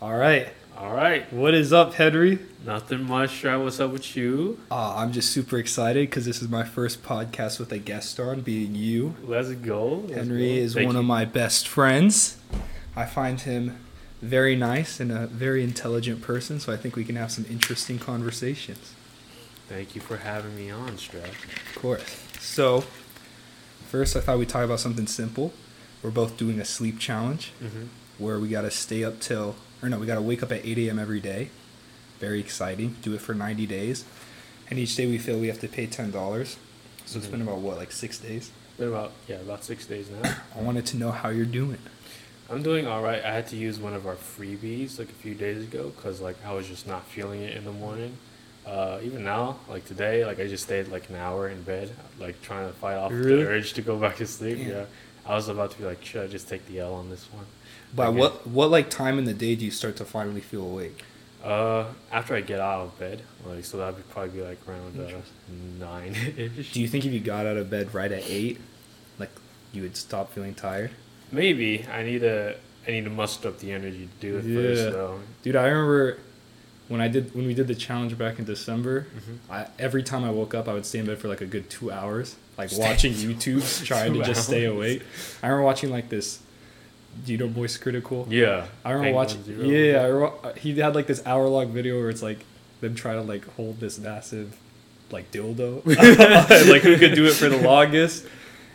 All right. All right. What is up, Henry? Nothing much. Try what's up with you? Uh, I'm just super excited because this is my first podcast with a guest on, being you. Let's go. Let's Henry go. is Thank one you. of my best friends. I find him very nice and a very intelligent person, so I think we can have some interesting conversations. Thank you for having me on, Strad. Of course. So, first, I thought we'd talk about something simple. We're both doing a sleep challenge Mm-hmm. Where we got to stay up till, or no, we got to wake up at 8 a.m. every day. Very exciting. Do it for 90 days. And each day we feel we have to pay $10. So it's been about, what, like six days? Been about yeah about six days now. I wanted to know how you're doing. I'm doing all right. I had to use one of our freebies like a few days ago because like I was just not feeling it in the morning. Uh, even now, like today, like I just stayed like an hour in bed, like trying to fight off Really? the urge to go back to sleep. Damn. Yeah, I was about to be like, should I just take the L on this one? By Okay. what, what, like, time in the day do you start to finally feel awake? Uh, after I get out of bed, like so that would probably be like around uh, nine. Do you think if you got out of bed right at 8, like, you would stop feeling tired? Maybe I need to I need to muster up the energy to do it Yeah. first though. Dude, I remember when I did when we did the challenge back in December. Mhm. I, every time I woke up, I would stay in bed for like a good two hours, like watching YouTube, trying to just stay awake. I remember watching like this. Do you know Moist Critikal? Yeah. I remember watching. Zero. Yeah, I re- uh, he had like this hour long video where it's like them trying to like hold this massive like dildo, like who could do it for the longest.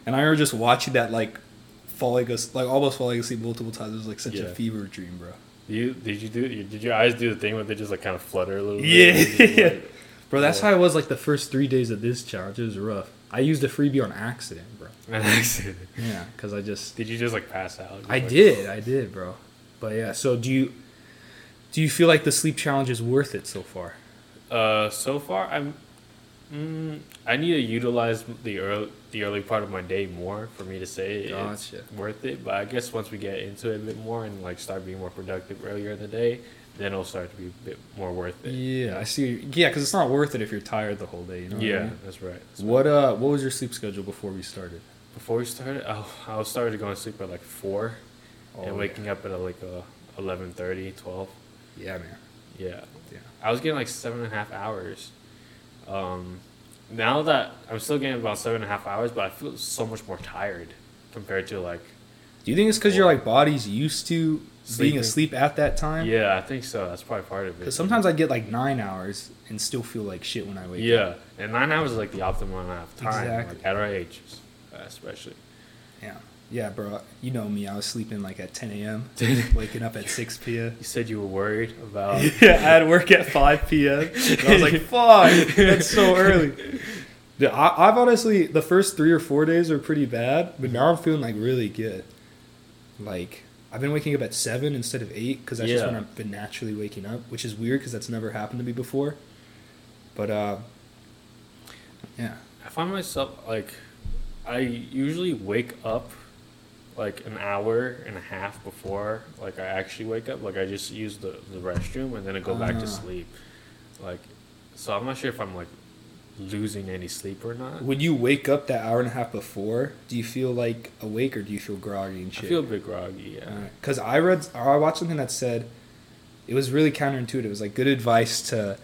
And I remember just watching that like falling as like almost falling asleep multiple times. It was like such a fever dream, bro. You did you do did your eyes do the thing where they just like kind of flutter a little bit? Yeah. Like- Bro, that's Yeah. how I was like the first three days of this challenge. It was rough. I used a freebie on accident, bro. An accident. Yeah, because I just Did you just like pass out? I like- did, I did, bro. But yeah, so do you do you feel like the sleep challenge is worth it so far? Uh, so far I'm. Mm, I need to utilize the early the early part of my day more for me to say Gotcha. it's worth it. But I guess once we get into it a bit more and like start being more productive earlier in the day, then it'll start to be a bit more worth it. Yeah, I see. Yeah, because it's not worth it if you're tired the whole day. You know. what I Yeah, mean? that's right. That's right. What uh, what was your sleep schedule before we started? Before we started, oh, I was started going to sleep at like four, Oh, and waking up at like uh, 11.30, 12. Yeah, man. Yeah, Yeah. I was getting like seven and a half hours. Um, now that I'm still getting about seven and a half hours, but I feel so much more tired compared to like. Do you think it's because your like body's used to being asleep at that time? Yeah, I think so. That's probably part of it. Because sometimes I get like nine hours and still feel like shit when I wake up. Yeah, and nine hours is like the optimal amount of time, Exactly. like at our age, especially. Yeah. Yeah, bro. You know me. I was sleeping like at 10 a.m., waking up at 6 p.m. You said you were worried about. yeah, I had work at 5 p.m. I was like, fuck, that's so early. Dude, I, I've honestly, the first three or four days are pretty bad, but now I'm feeling like really good. Like, I've been waking up at 7 instead of 8 because that's just when I've been naturally waking up, which is weird because that's never happened to me before. But, uh, yeah. I find myself like I usually wake up like an hour and a half before like I actually wake up. Like I just use the, the restroom and then I go back Ah. to sleep. Like so I'm not sure if I'm like losing any sleep or not. When you wake up that hour and a half before, do you feel like awake or do you feel groggy and shit? I feel a bit groggy, yeah. Because I read, or I watched something that said it was really counterintuitive. It was like good advice to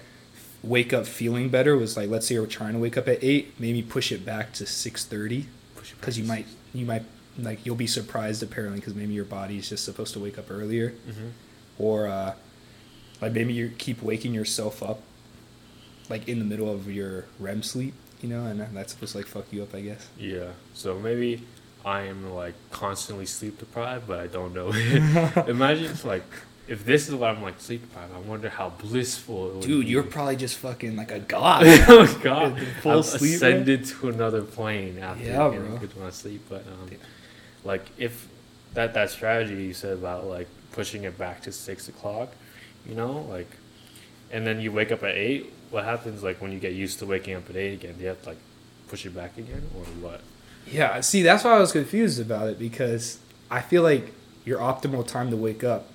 wake up feeling better. Was like, let's say you're trying to wake up at eight, maybe push it back to six thirty, Push it back because you might, you might, like, you'll be surprised apparently, because maybe your body's just supposed to wake up earlier, Mhm. or uh, like maybe you keep waking yourself up, like in the middle of your REM sleep, you know, and that's supposed to like fuck you up, I guess. Yeah. So maybe I am like constantly sleep deprived, but I don't know. Imagine if, like if this is what I'm like sleep deprived. I wonder how blissful it would Dude, be. you're probably just fucking like a god. oh god, Full I've sleep, ascended to another plane after Yeah, getting bro. good to my sleep. But um, like if that that strategy you said about like pushing it back to six o'clock, you know, like, and then you wake up at eight. What happens like when you get used to waking up at eight again? Do you have to like push it back again or what? Yeah, see, that's why I was confused about it because I feel like your optimal time to wake up.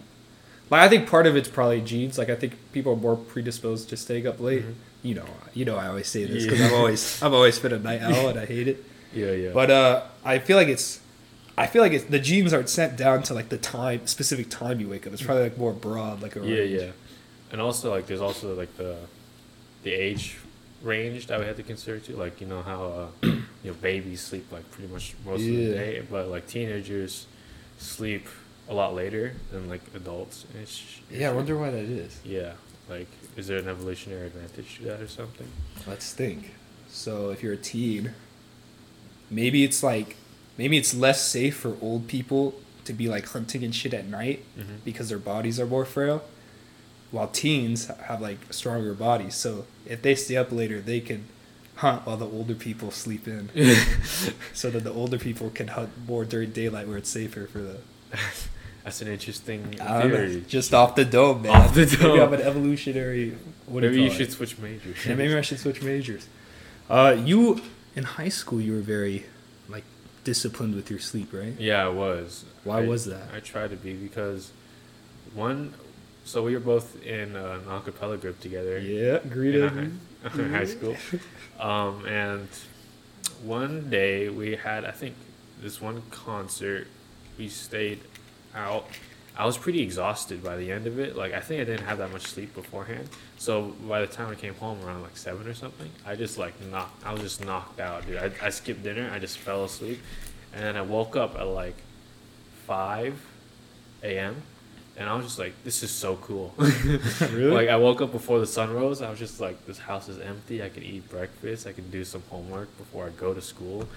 Like, I think part of it's probably genes. Like, I think people are more predisposed to staying up late. Mhm. You know, you know, I always say this because Yeah. I've always, I've always been a night owl and I hate it. Yeah, yeah. But uh, I feel like it's I feel like it's, the genes aren't sent down to like the time specific time you wake up. It's probably like more broad, like a Yeah, yeah. And also like there's also like the the age range that we have to consider too. Like you know how uh, you know babies sleep like pretty much most of the day, but like teenagers sleep a lot later than like adults. And It's, Yeah, I wonder why that is. Yeah, like is there an evolutionary advantage to that or something? Let's think. So if you're a teen, maybe it's like maybe it's less safe for old people to be like hunting and shit at night Mm-hmm. because their bodies are more frail. While teens have like stronger bodies, so if they stay up later, they can hunt while the older people sleep in. so that the older people can hunt more during daylight where it's safer for the That's an interesting don't know, theory. just off the dome, man. Off the Maybe dome. I'm an evolutionary. What Maybe you it? should switch majors. Yeah, maybe I should switch majors. Uh, you in high school, you were very like disciplined with your sleep, right? Yeah, I was. Why I- was that? I tried to be because one. So we were both in uh, an acapella group together. Yeah, in greeted. high, in high school. Um, and one day we had, I think, this one concert. We stayed out. I was pretty exhausted by the end of it. Like I think I didn't have that much sleep beforehand. So by the time I came home around like seven or something, I just like knocked. I was just knocked out, dude. I, I skipped dinner. I just fell asleep, and then I woke up at like five a.m. And I was just like, this is so cool. Really? Like I woke up before the sun rose. I was just like, this house is empty. I can eat breakfast. I can do some homework before I go to school.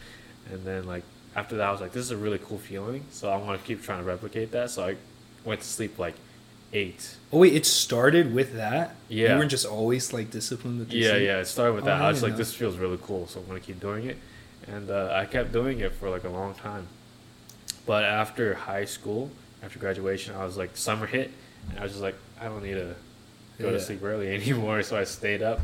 And then like after that, I was like, this is a really cool feeling. So I want to keep trying to replicate that. So I went to sleep like eight. Oh wait, it started with that. Yeah. you weren't just always like disciplined with Yeah, sleep? yeah. It started with Oh, that. I I was like, know. this feels really cool. So I'm gonna keep doing it. And uh, I kept doing it for like a long time. But after high school, after graduation, I was like summer hit, and I was just like, I don't need to go to sleep early anymore. So I stayed up,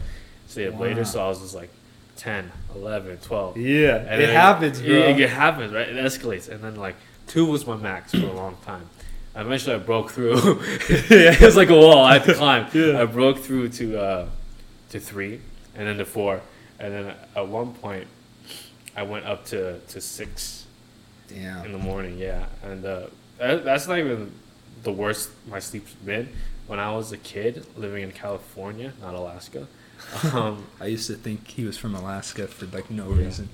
stayed up later. So I was just like 10, 11, 12. Yeah, And it happens, bro. It, it happens, right? It escalates. And then like two was my max for a long time. Eventually I broke through. it was like a wall I had to climb. Yeah. I broke through to uh, to three and then to four. And then at one point I went up to, to six in the morning, yeah. And uh, that's not even the worst my sleep's been. When I was a kid living in California, not Alaska, um, I used to think he was from Alaska for like no Yeah. reason.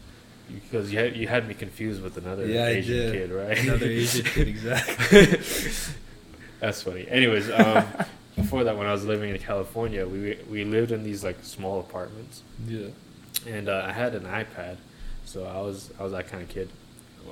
because you had, you had me confused with another Yeah, Asian kid, right? Another Asian kid, exactly. That's funny. Anyways, um, before that, when I was living in California, we we lived in these like small apartments, Yeah. and uh, I had an iPad, so I was I was that kind of kid,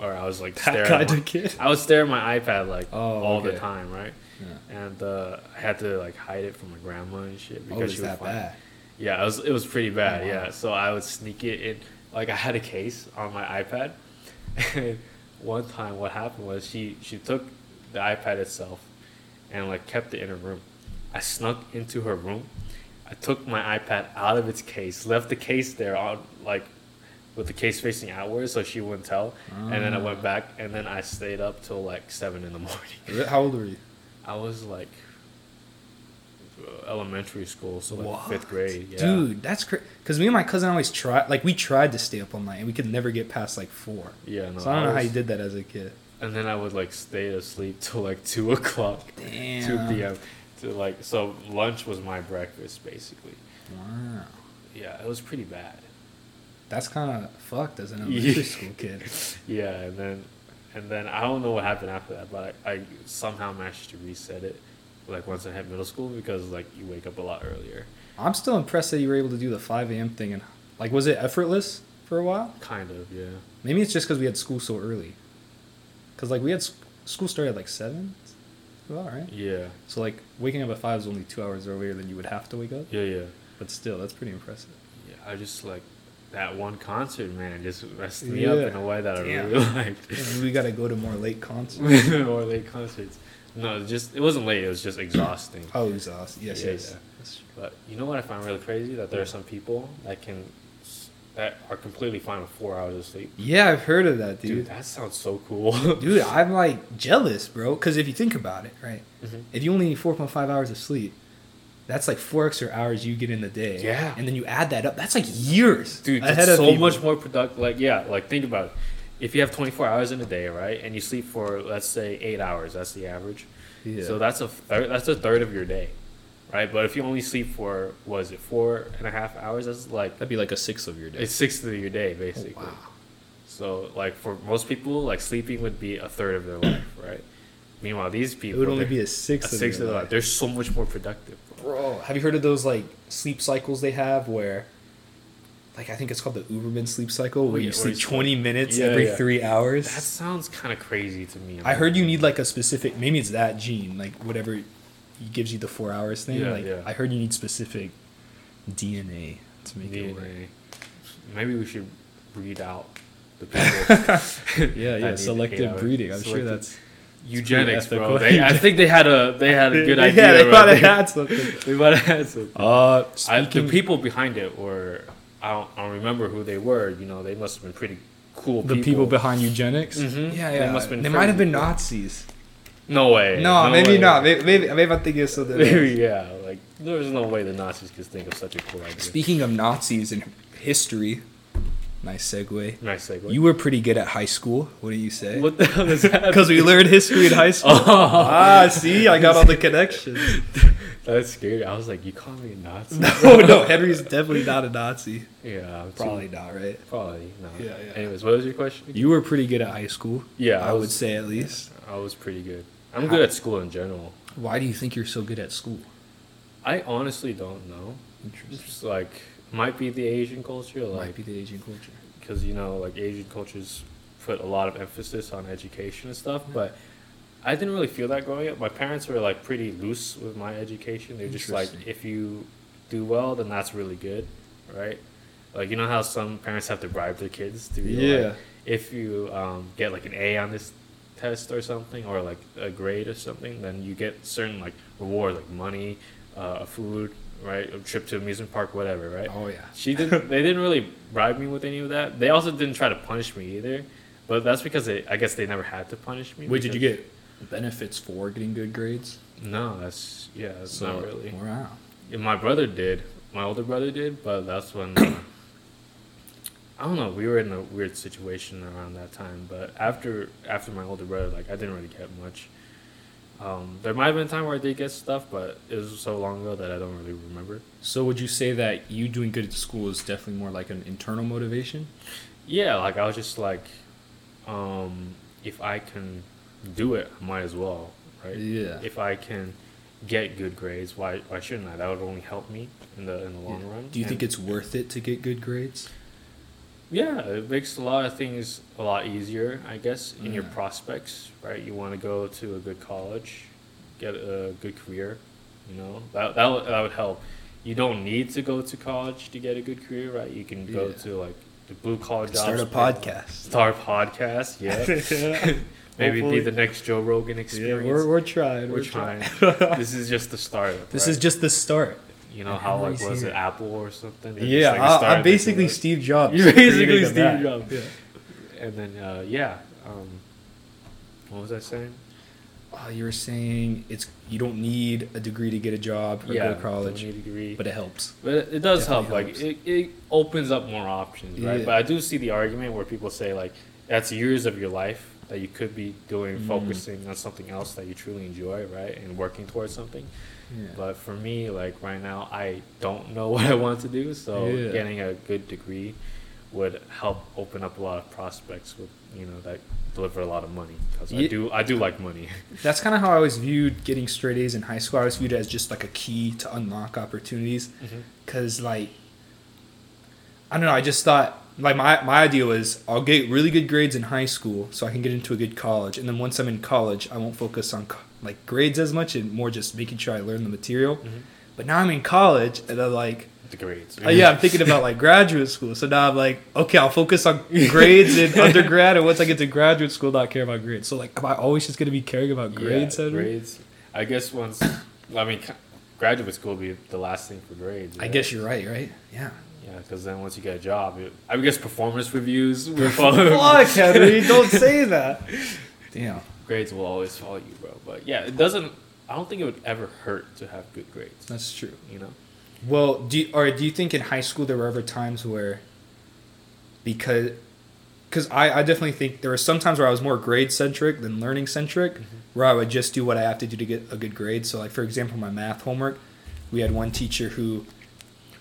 or I was like That staring. my, kid. I would stare at my iPad like Oh, all okay. the time, right? Yeah. And uh, I had to like hide it from my grandma and shit Oh, because is she would that bad? Yeah, it was it was pretty bad. Oh, wow. Yeah, so I would sneak it in. Like I had a case on my iPad, and one time what happened was she she took the iPad itself, and like kept it in her room. I snuck into her room. I took my iPad out of its case, left the case there on like with the case facing outwards so she wouldn't tell. And then I went Ah. back and then I stayed up till like seven in the morning. How old were you? I was like elementary school, so like What? fifth grade. Yeah. Dude, that's crazy. Because me and my cousin always tried, like, we tried to stay up all night and we could never get past like four. Yeah, no. so I don't know how you did that as a kid. And then I would like stay asleep till like two o'clock, Damn. two p.m. To like so lunch was my breakfast basically. Wow. Yeah, it was pretty bad. That's kind of fucked as an elementary school kid. Yeah, and then and then I don't know what happened after that, but I, I somehow managed to reset it. Like once I hit middle school because like you wake up a lot earlier. I'm still impressed that you were able to do the 5 a.m. thing. And, like, was it effortless for a while? Kind of, yeah. Maybe it's just because we had school so early. Because, like, we had school started at like 7. Well, all right. Yeah. So, like, waking up at 5 is only two hours earlier than you would have to wake up. Yeah, yeah. But still, that's pretty impressive. Yeah, I just like that one concert, man, just messed me Yeah. up in a way that I really liked. We got to go to more late concerts. or late concerts. No, just it wasn't late. It was just exhausting. oh, exhaust. Yes, Yeah, yes. yeah. But you know what I find really crazy that there are some people that can that are completely fine with four hours of sleep. Yeah, I've heard of that, Dude, dude. that sounds so cool. Dude, I'm like jealous, bro. Because if you think about it, right? Mhm. If you only need 4.5 hours of sleep, that's like four extra hours you get in the day. Yeah. And then you add that up. That's like years Dude, ahead that's of so people. much more productive. Like, yeah, like think about it. if you have 24 hours in a day, right, and you sleep for let's say eight hours, that's the average. Yeah. So that's a third, that's a third of your day, right? But if you only sleep for was it four and a half hours, that's like That'd be like a sixth of your day. it's sixth of your day basically. Oh, wow. So like for most people, like sleeping would be a third of their life, right? Meanwhile, these people. It would only they're- be a a sixth, sixth of of their life. life. They're so much more productive. Bro. Bro, have you heard of those like sleep cycles they have where like I think it's called the Uberman sleep cycle where yeah, you sleep you sleep- 20 minutes Yeah, every yeah. 3 hours. That sounds kind of crazy to me. I heard you need like a specific maybe it's that gene like whatever gives you the 4 hours thing Yeah, like yeah. I heard you need specific DNA to make it work. Maybe we should breed out the people. Yeah, yeah, need selective eight breeding. I'm sure that's Eugenics, bro. They, I think they had a they had a good yeah, idea. they right might have had something. They might have had something. Uh, I, the people behind it were I don't, I don't remember who they were. You know, they must have been pretty cool. People. The people behind eugenics. Mhm. Yeah, They must have been they might have friendly. been Nazis. No way. No, maybe way. not. Maybe, maybe maybe I'm thinking of something. else. Maybe yeah. Like there's no way the Nazis could think of such a cool idea. Speaking of Nazis and history, nice segue. nice segue. You were pretty good at high school. What do you say? what the hell is that? Because we learned history in high school. Oh, ah, see, I got all the connections. that's scary. I was like, you call me a Nazi? no, no, Henry's definitely not a Nazi. Yeah, I'm too- Probably not, right? Probably not. Yeah, yeah. Anyways, what was your question? You were pretty good at high school. Yeah, I, I would say at least. I was pretty good. I'm good at school in general. Why do you think you're so good at school? I honestly don't know. It's just like might be the Asian culture, Might be the Asian culture. because you know, like Asian cultures put a lot of emphasis on education and stuff. But I didn't really feel that growing up. My parents were like pretty loose with my education. They're just like, if you do well, then that's really good, right? Like you know how some parents have to bribe their kids to be Yeah. like, if you um, get like an A on this test or something, or like a grade or something, then you get certain like rewards, like money, uh, food, right, a trip to amusement park, whatever, right? Oh yeah. She didn't. They didn't really bribe me with any of that. They also didn't try to punish me either, but that's because they, I guess they never had to punish me. Wait, did you get benefits for getting good grades? No, that's yeah, that's not really. Wow. Yeah, My brother did. My older brother did, but that's when. Uh, I don't know. We were in a weird situation around that time, but after after my older brother, like I didn't really get much. Um, there might have been a time where I did get stuff, but it was so long ago that I don't really remember. So would you say that you doing good at school is definitely more like an internal motivation? Yeah, like I was just like, um, if I can do it, I might as well, right? Yeah. If I can get good grades, why why shouldn't I? That would only help me in the in the long run. Do you think it's worth it to get good grades? Yeah, it makes a lot of things a lot easier, I guess, in your prospects, right? You want to go to a good college, get a good career, you know, that, that, would, that would help. You don't need to go to college to get a good career, right? You can go Yeah. to like the blue collar jobs. Start a podcast. Start a podcast, yeah. Maybe Hopefully. be the next Joe Rogan Yeah, experience. we're, we're trying. We're We're, trying. trying. this is just the start. this right? is just the start. You know and how like was here. it Apple or something? They just, Yeah, like, I, I'm basically like- Steve Jobs. You're basically Steve Mac. Jobs. Yeah. and then uh, yeah, um, what was I saying? Oh, you were saying it's you don't need a degree to get a job or yeah, go to college, don't need a degree, but it helps. but it, it does help. Definitely Like it, it opens up more options, right? Yeah. But I do see the argument where people say like that's years of your life that you could be doing, Mm. focusing on something else that you truly enjoy, right, and working towards something. Yeah. But for me, like right now, I don't know what I want to do. So Yeah. getting a good degree would help open up a lot of prospects with you know that deliver a lot of money because I do I do like money. That's kind of how I always viewed getting straight A's in high school. I always viewed it as just like a key to unlock opportunities. Mm-hmm. Cause like, I don't know. I just thought like my my idea was I'll get really good grades in high school so I can get into a good college, and then once I'm in college, I won't focus on co- like grades as much and more just making sure I learn the material. Mhm. But now I'm in college, and I'm like, The grades. oh, yeah, I'm thinking about like graduate school. So now I'm like, okay, I'll focus on grades in undergrad, and once I get to graduate school, not care about grades. So like, am I always just gonna be caring about grades? Yeah, grades. I guess once I mean graduate school would be the last thing for grades. I guess you're right, right? Yeah. Yeah, because then once you get a job, it, I guess performance reviews will follow. Fuck, Henry, don't say that. Damn. Grades will always follow you, bro. But yeah, it doesn't. I don't think it would ever hurt to have good grades. That's true. You know. Well, do you, or do you think in high school there were ever times where because because I, I definitely think there were some times where I was more grade centric than learning centric, Mm-hmm. where I would just do what I have to do to get a good grade. So, like for example, my math homework, we had one teacher who,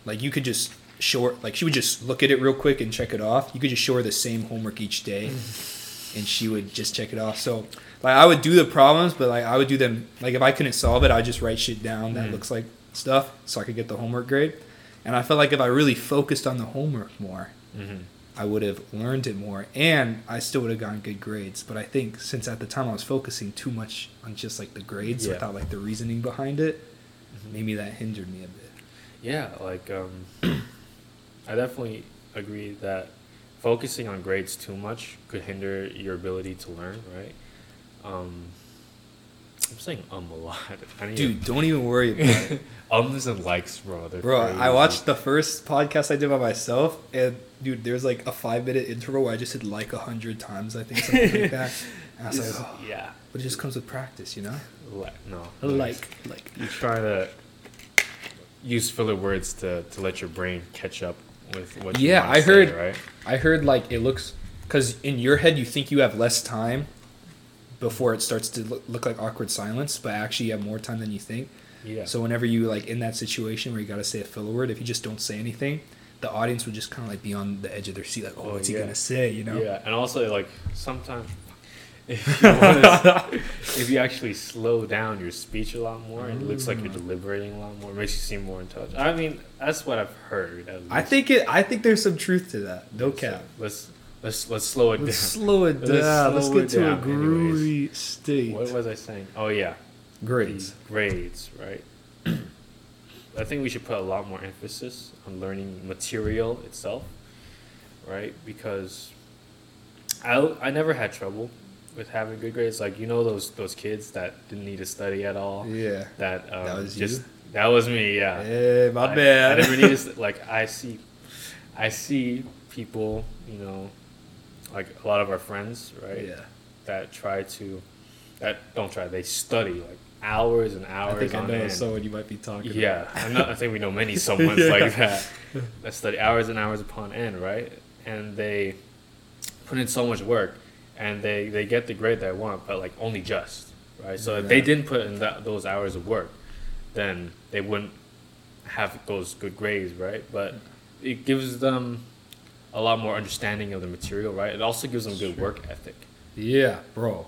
like, you could just short like she would just look at it real quick and check it off. You could just show her the same homework each day, and she would just check it off. So, like, I would do the problems, but like I would do them like if I couldn't solve it, I'd just write shit down that Mm. looks like stuff so I could get the homework grade. And I felt like if I really focused on the homework more, Mm-hmm. I would have learned it more and I still would have gotten good grades. But I think since at the time I was focusing too much on just like the grades Yeah. without like the reasoning behind it, Mhm. maybe that hindered me a bit. Yeah, like um, I definitely agree that focusing on grades too much could hinder your ability to learn, right? Um, I'm saying um a lot. Dude, don't even worry about it. ums and likes, bro. they're Bro, I watched the first podcast I did by myself and dude, there's like a five minute interval where I just hit like a hundred times, I think, something like that. And I was It's- like, oh. yeah, But it just comes with practice, you know? li- no, Like, like. you're trying to use filler words to to let your brain catch up with what. you Yeah, I say, heard- right. I heard like it looks because in your head you think you have less time before it starts to look, look like awkward silence, but actually you have more time than you think. Yeah. So whenever you like in that situation where you got to say a filler word, if you just don't say anything, the audience would just kind of like be on the edge of their seat, like, oh, Oh, what's he gonna say? You know? Yeah, and also like sometimes if you, wanna- if you actually slow down your speech a lot more, it looks like you're Mm. deliberating a lot more. It makes you seem more intelligent. I mean, that's what I've heard. at I think it. I think there's some truth to that. No So, cap. let's let's let's slow it Let's down. slow it Let's down. Let's get to a down, anyways. groovy state. What was I saying? Oh yeah, Grades. the grades, right? I think we should put a lot more emphasis on learning material itself, right? Because I I never had trouble with having good grades. Like you know those those kids that didn't need to study at all. Yeah. That um, That was just you? that was me. Yeah. Hey, my I, bad. I never needed to, like I see, I see people. You know, like a lot of our friends, right? Yeah. that try to that don't try they study like hours and hours I think I know end. someone you might be talking yeah not, i think we know many someoone's Yeah. like that that study hours and hours upon end right and they put in so much work and they they get the grade they want but like only just right so if they didn't put in that, those hours of work then they wouldn't have those good grades right but it gives them a lot more understanding of the material right it also gives them good work ethic Yeah, bro.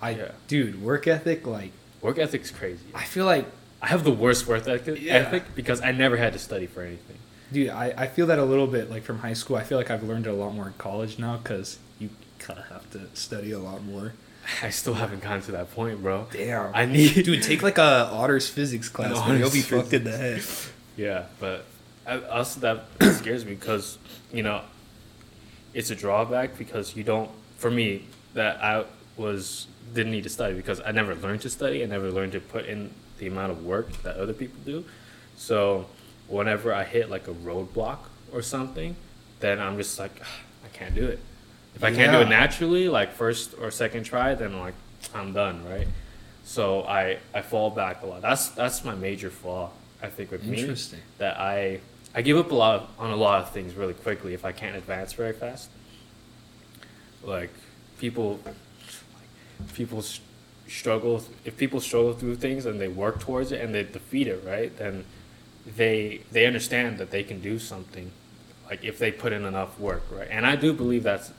I Yeah. dude, work ethic like Work ethic's crazy. I feel like I have the worst work ethic, Yeah. ethic because I never had to study for anything. dude, I, I feel that a little bit like from high school. I feel like I've learned it a lot more in college now cuz you kind of have to study a lot more. I still haven't gotten to that point, bro. Damn. I need Dude, take like a honors physics class, An man. You'll be honors fucked in the head. Yeah, but Also that scares me because you know it's a drawback because you don't. For me, that I was didn't need to study because I never learned to study. I never learned to put in the amount of work that other people do. So whenever I hit like a roadblock or something, then I'm just like "Ah, I can't do it. If I can't do it naturally, like first or second try, then like I'm done, right? So I I fall back a lot. That's that's my major flaw. I think with me that I I give up a lot of, on a lot of things really quickly if I can't advance very fast. Like people, people s- struggle. If people struggle through things and they work towards it and they defeat it, right? Then they they understand that they can do something. Like if they put in enough work, right? And I do believe that's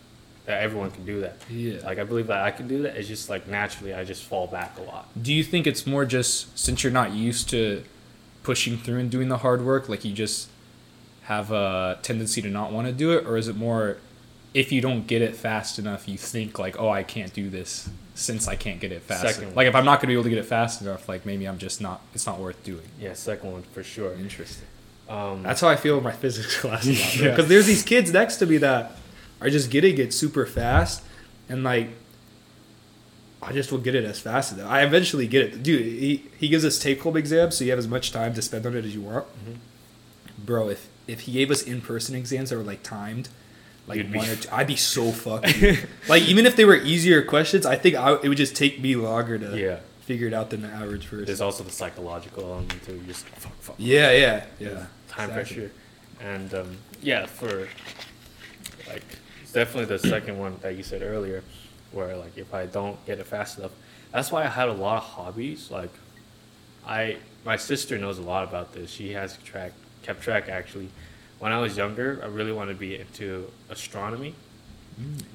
that everyone can do that. Yeah. Like I believe that I can do that. It's just like naturally I just fall back a lot. Do you think it's more just since you're not used to pushing through and doing the hard work, like you just have a tendency to not want to do it, or is it more if you don't get it fast enough, you think like, oh, I can't do this since I can't get it fast. Second Like if I'm not gonna be able to get it fast enough, like maybe I'm just not. It's not worth doing. Yeah, second one for sure. Interesting. Um, That's how I feel in my physics class a lot. Yeah. Because there's these kids next to me that are just getting it super fast, and like, I just will get it as fast as them. I eventually get it. Dude, he, he gives us take home exams, so you have as much time to spend on it as you want. Mhm. Bro, if if he gave us in person exams that were like timed, like You'd be- one or two, I'd be so fucked. like even if they were easier questions, I think I, it would just take me longer to yeah. figure it out than the average person. There's also the psychological element too. You just fuck, fuck. Yeah, yeah, yeah. Time exactly. pressure, and um, yeah, for like it's definitely the second one that you said earlier, where like if I don't get it fast enough, that's why I had a lot of hobbies. Like, I my sister knows a lot about this. She has track kept track actually. When I was younger, I really wanted to be into astronomy,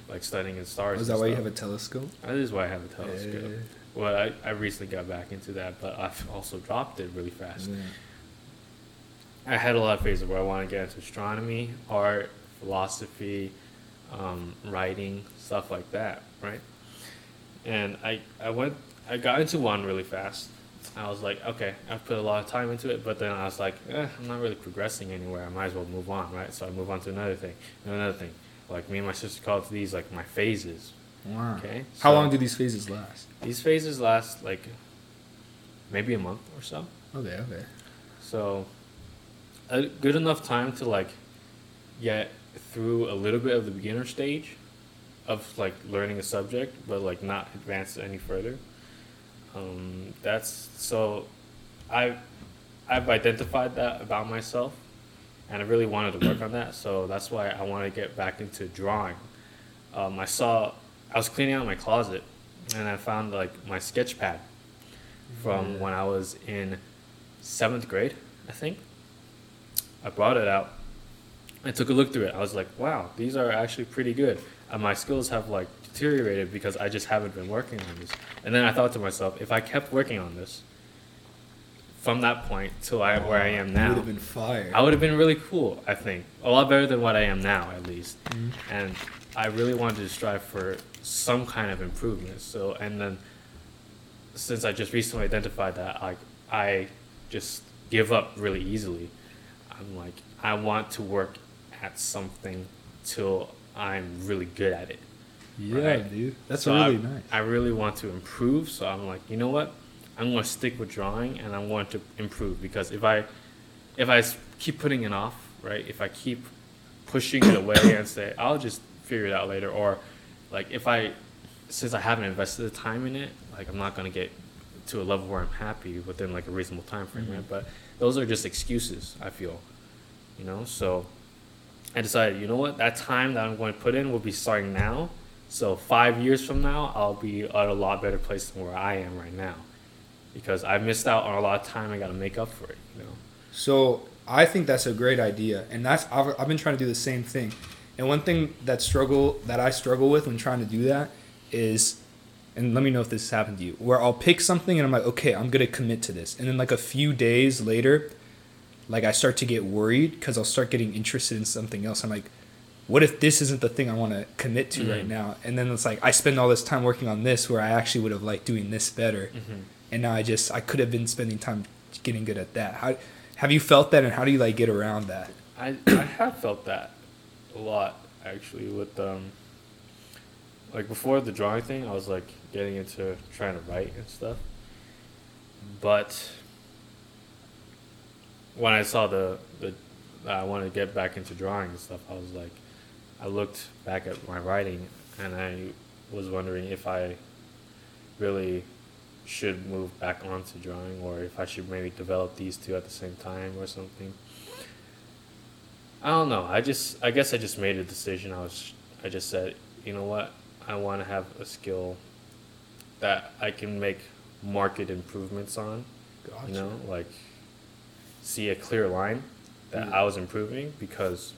like studying the stars. Is that why you have a telescope? That is why I have a telescope. Eh. Well, I, I recently got back into that, but I've also dropped it really fast. Yeah. I had a lot of phases where I wanted to get into astronomy, art, philosophy, um, writing, stuff like that, right? And I, I went, I got into one really fast. I was like, okay, I've put a lot of time into it, but then I was like, eh, I'm not really progressing anywhere. I might as well move on, right? So I move on to another thing, and another thing. Like me and my sister call it these like my phases. Wow. Okay. How So long do these phases last? these phases last like maybe a month or so? Okay, okay. So, a good enough time to like get through a little bit of the beginner stage of like learning a subject, but like not advance any further. Um, that's so. I I've identified that about myself, and I really wanted to work on that. So that's why I want to get back into drawing. Um, I saw I was cleaning out my closet, and I found like my sketch pad from Yeah. when I was in seventh grade, I think. I brought it out. I took a look through it. I was like, wow, these are actually pretty good. And my skills have like deteriorated because I just haven't been working on this. And then I thought to myself, if I kept working on this from that point till I where I am now, would have been fired. I would have been really cool, I think. A lot better than what I am now, at least. Mhm. And I really wanted to strive for some kind of improvement. So, and then since I just recently identified that, like, I just give up really easily. I'm like, I want to work at something till I'm really good at it. Yeah, right. dude. That's So really I, nice. I really want to improve, so I'm like, you know what? I'm going to stick with drawing, and I'm going to improve because if I, if I keep putting it off, right? If I keep pushing it away and say I'll just figure it out later, or like if I, since I haven't invested the time in it, like I'm not going to get to a level where I'm happy within like a reasonable time frame, right? Mm-hmm. But those are just excuses. I feel, you know. So I decided, you know what? That time that I'm going to put in will be starting now. So five years from now, I'll be at a lot better place than where I am right now, because I missed out on a lot of time. I got to make up for it. You know. So I think that's a great idea, and that's I've, I've been trying to do the same thing. And one thing that struggle that I struggle with when trying to do that is, and let me know if this has happened to you, where I'll pick something and I'm like, okay, I'm gonna commit to this, and then like a few days later, like I start to get worried because I'll start getting interested in something else. I'm like, what if this isn't the thing I want to commit to right Mhm. now? And then it's like I spend all this time working on this where I actually would have liked doing this better and now I just I could have been spending time getting good at that. How have you felt that, and how do you like get around that? I I have felt that a lot actually with um like before the drawing thing I was like getting into trying to write and stuff. But when I saw the the I wanted to get back into drawing and stuff, I was like I looked back at my writing and I was wondering if I really should move back onto drawing or if I should maybe develop these two at the same time or something. I don't know. I just I guess I just made a decision. I was I just said, you know what? I want to have a skill that I can make market improvements on. Gotcha. You know, like see a clear line that Yeah. I was improving because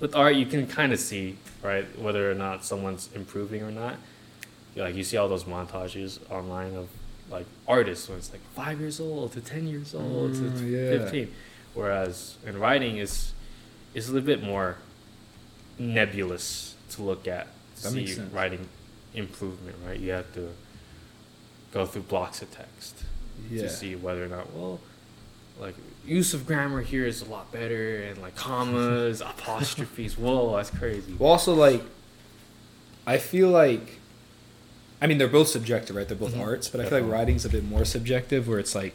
with art you can kind of see right whether or not someone's improving or not. Like you see all those montages online of like artists when it's like five years old to ten years old to Mm, yeah. fifteen, whereas in writing is is a little bit more nebulous to look at to That see writing improvement. Right, you have to go through blocks of text Yeah. to see whether or not well like use of grammar here is a lot better and like commas apostrophes whoa that's crazy Well, also like, I feel like, I mean, they're both subjective, right? They're both Mhm. arts, but I feel like writing's a bit more subjective, where it's like,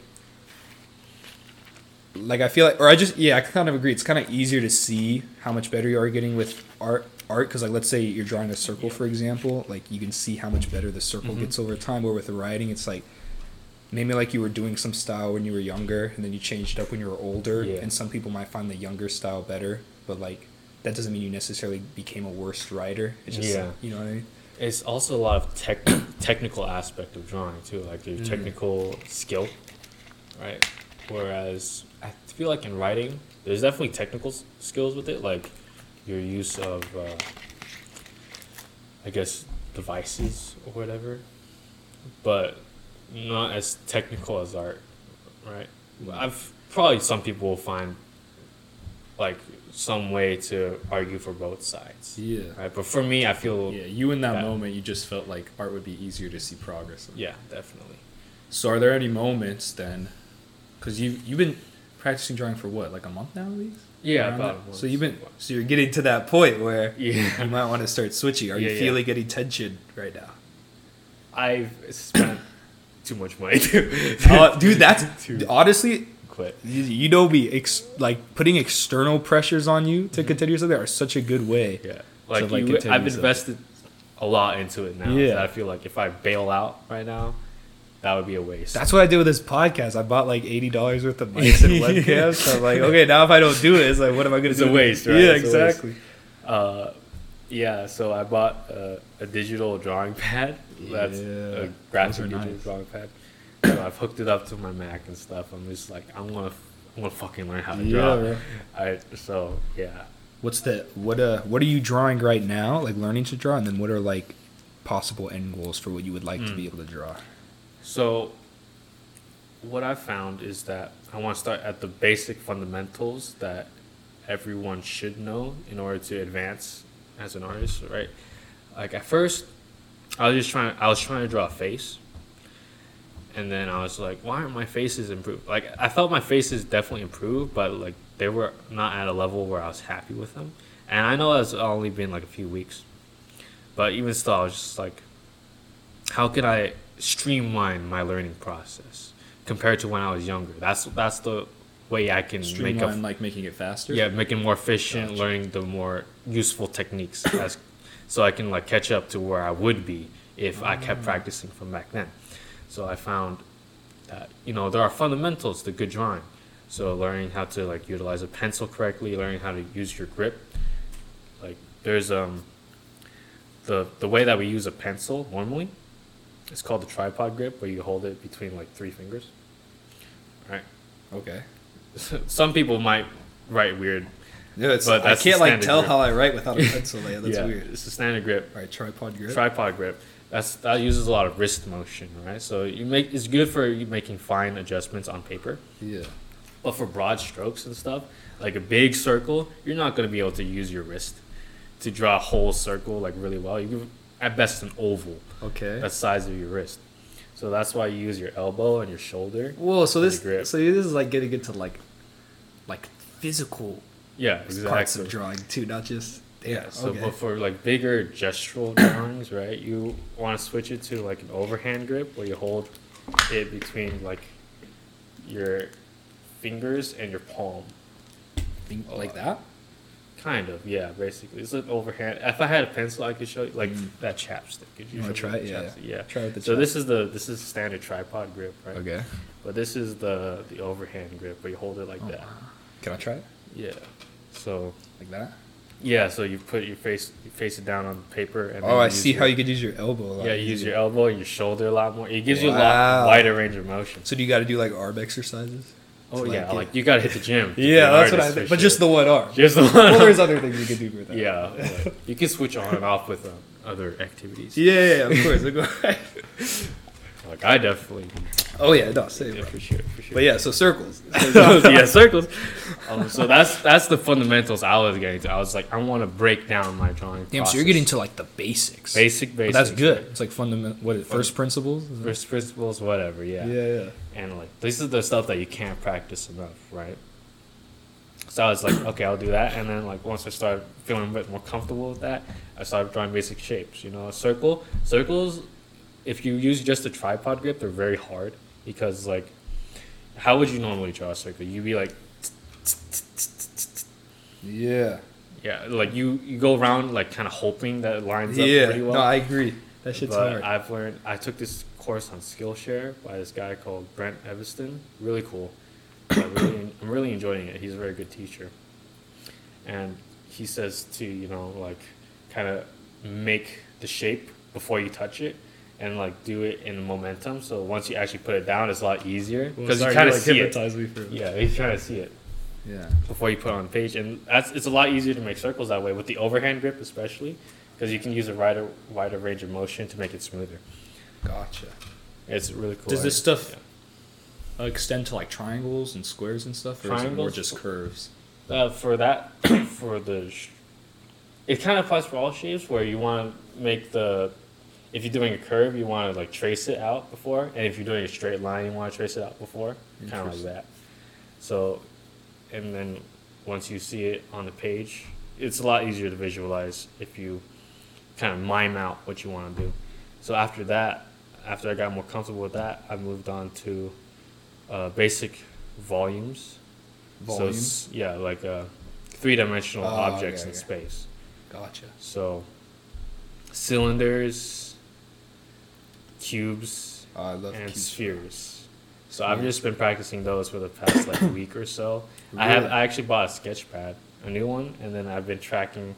like I feel like, or I just yeah, I kind of agree. It's kind of easier to see how much better you are getting with art, art, because like let's say you're drawing a circle, for example, like you can see how much better the circle Mhm. gets over time. Where with the writing, it's like. Maybe like you were doing some style when you were younger, and then you changed up when you were older. Yeah. And some people might find the younger style better, but like that doesn't mean you necessarily became a worse writer. It's just Yeah. you know what I mean. It's also a lot of tech technical aspect of drawing too, like your Mm. technical skill, right? Whereas I feel like in writing, there's definitely technical skills with it, like your use of, uh, I guess, devices or whatever, but not as technical as art, right? I've probably some people will find like some way to argue for both sides, Yeah. right? But for me, I feel Yeah, you in that Yeah. moment, you just felt like art would be easier to see progress. in. Yeah, definitely. So, are there any moments then? Because you you've been practicing drawing for what, like a month now, at least? Yeah, about that? So you've been so you're getting to that point where Yeah. you might want to start switching. Are you Yeah, yeah. feeling any tension right now? I've spent too much money to, Uh, dude, that's to honestly quit. You, you know me, ex- like putting external pressures on you to continue something are such a good way. Yeah, like, like, you, I've invested a lot into it now. Yeah. that I feel like if I bail out right now, that would be a waste. That's what I did with this podcast. I bought like eighty dollars worth of mics and webcams. So I'm like, okay, now if I don't do it, it's like, what am I gonna It's do? a waste, right? Yeah, It's exactly. uh, yeah. So I bought uh, a digital drawing pad. That's Yeah, a graphic are digital nice. drawing pad. So I've hooked it up to my Mac and stuff. I'm just like, I'm gonna, I'm gonna fucking learn how to draw. Yeah. I so yeah. What's the what? Uh, what are you drawing right now? Like learning to draw, and then what are like possible end goals for what you would like to Mm. be able to draw? So, what I found is that I want to start at the basic fundamentals that everyone should know in order to advance as an artist, right? Like at first, I was just trying. I was trying to draw a face, and then I was like, "Why aren't my faces improved?" Like I felt my faces definitely improved, but like they were not at a level where I was happy with them. And I know it's only been like a few weeks, but even still, I was just like, how can I streamline my learning process compared to when I was younger? That's that's the way I can make Streamline, a like making it faster. yeah, make it more efficient, Gotcha. learning the more useful techniques as so I can like catch up to where I would be if I kept practicing from back then. So I found that you know there are fundamentals to good drawing. So learning how to like utilize a pencil correctly, learning how to use your grip. Like there's um the the way that we use a pencil normally, it's called the tripod grip, where you hold it between like three fingers. Right. Okay. Some people might write weird. Yeah, it's, But I can't like tell grip. how I write without a pencil. Yeah, that's yeah, weird. It's a standard grip. All right, tripod grip. Tripod grip. That's that uses a lot of wrist motion, right? So you make it's good for you making fine adjustments on paper. yeah. But for broad strokes and stuff, like a big circle, you're not going to be able to use your wrist to draw a whole circle like really well. You can, at best an oval Okay. that's size of your wrist. So that's why you use your elbow and your shoulder. Whoa, so this so this is like getting into like like physical Yeah, parts exactly. of drawing too, not just Yeah. So, okay. but for like bigger gestural drawings, right? You want to switch it to like an overhand grip where you hold it between like your fingers and your palm. Like that. Kind of, yeah. Basically, it's an overhand. If I had a pencil, I could show you like Mm. that chapstick. Could You wanna try it? Yeah, yeah. Try with the. So this is the this is standard tripod grip, right? Okay. But this is the the overhand grip where you hold it like Oh, that. wow. Can I try it Yeah. So like that? yeah, so you put your face you face it down on the paper and. Oh, I see your- how you could use your elbow. A lot Yeah, you use your elbow and your shoulder a lot more. It gives you a lot wider range of motion. So do you got to do like arm exercises? Oh to, yeah, get- like you gotta hit the gym. to yeah, that's what I. Think. But just the one arm. just the one. well, there's other things you can do with that. yeah, like, you can switch on and off with um, other activities. Yeah, yeah, yeah, of course. Like I definitely oh yeah, no, same. yeah, for sure, for sure. But yeah, so circles. yeah, circles. Um, so that's that's the fundamentals I was getting to. I was like, I want to break down my drawing. Damn, so you're getting to like the basics. basic, But basic. that's good. It's like fundamental. What is it, first principles? Is First principles, whatever. Yeah. yeah, yeah. and like this is the stuff that you can't practice enough, right? So I was like, okay, I'll do that, and then like once I started feeling a bit more comfortable with that, I started drawing basic shapes. You know, a circle, circles. If you use just a tripod grip, they're very hard because like, how would you normally draw a circle? You'd be like, Yeah. yeah, like you you go around like kind of hoping that it lines up Yeah. pretty well. No, I agree. That shit's but hard. I've learned. I took this course on Skillshare by this guy called Brent Eviston. Really cool. I really, I'm really enjoying it. He's a very good teacher, and he says to you know like kind of make the shape before you touch it and like do it in momentum. So once you actually put it down, it's a lot easier because you kind of see it. me for Yeah, he's trying to see it Yeah. before you put it on page, and that's it's a lot easier to make circles that way with the overhand grip, especially because you can use a wider wider range of motion to make it smoother. Gotcha. It's really cool. Does this stuff extend to like triangles and squares and stuff, or is it more just curves? Uh, for that, for the, sh- it kind of applies for all shapes where you want to make the, if you're doing a curve, you want to like trace it out before, and if you're doing a straight line, you want to trace it out before, kind of like that. So, and then once you see it on the page, it's a lot easier to visualize if you kind of mime out what you want to do. So after that, after I got more comfortable with that, I moved on to uh, basic volumes. So Volumes. s- yeah, like uh, three dimensional Oh, objects in space. Gotcha. So cylinders, cubes, Oh, I love and cubes. spheres. So I've just been practicing those for the past like week or so. I have I actually bought a sketch pad, a new one, and then I've been tracking.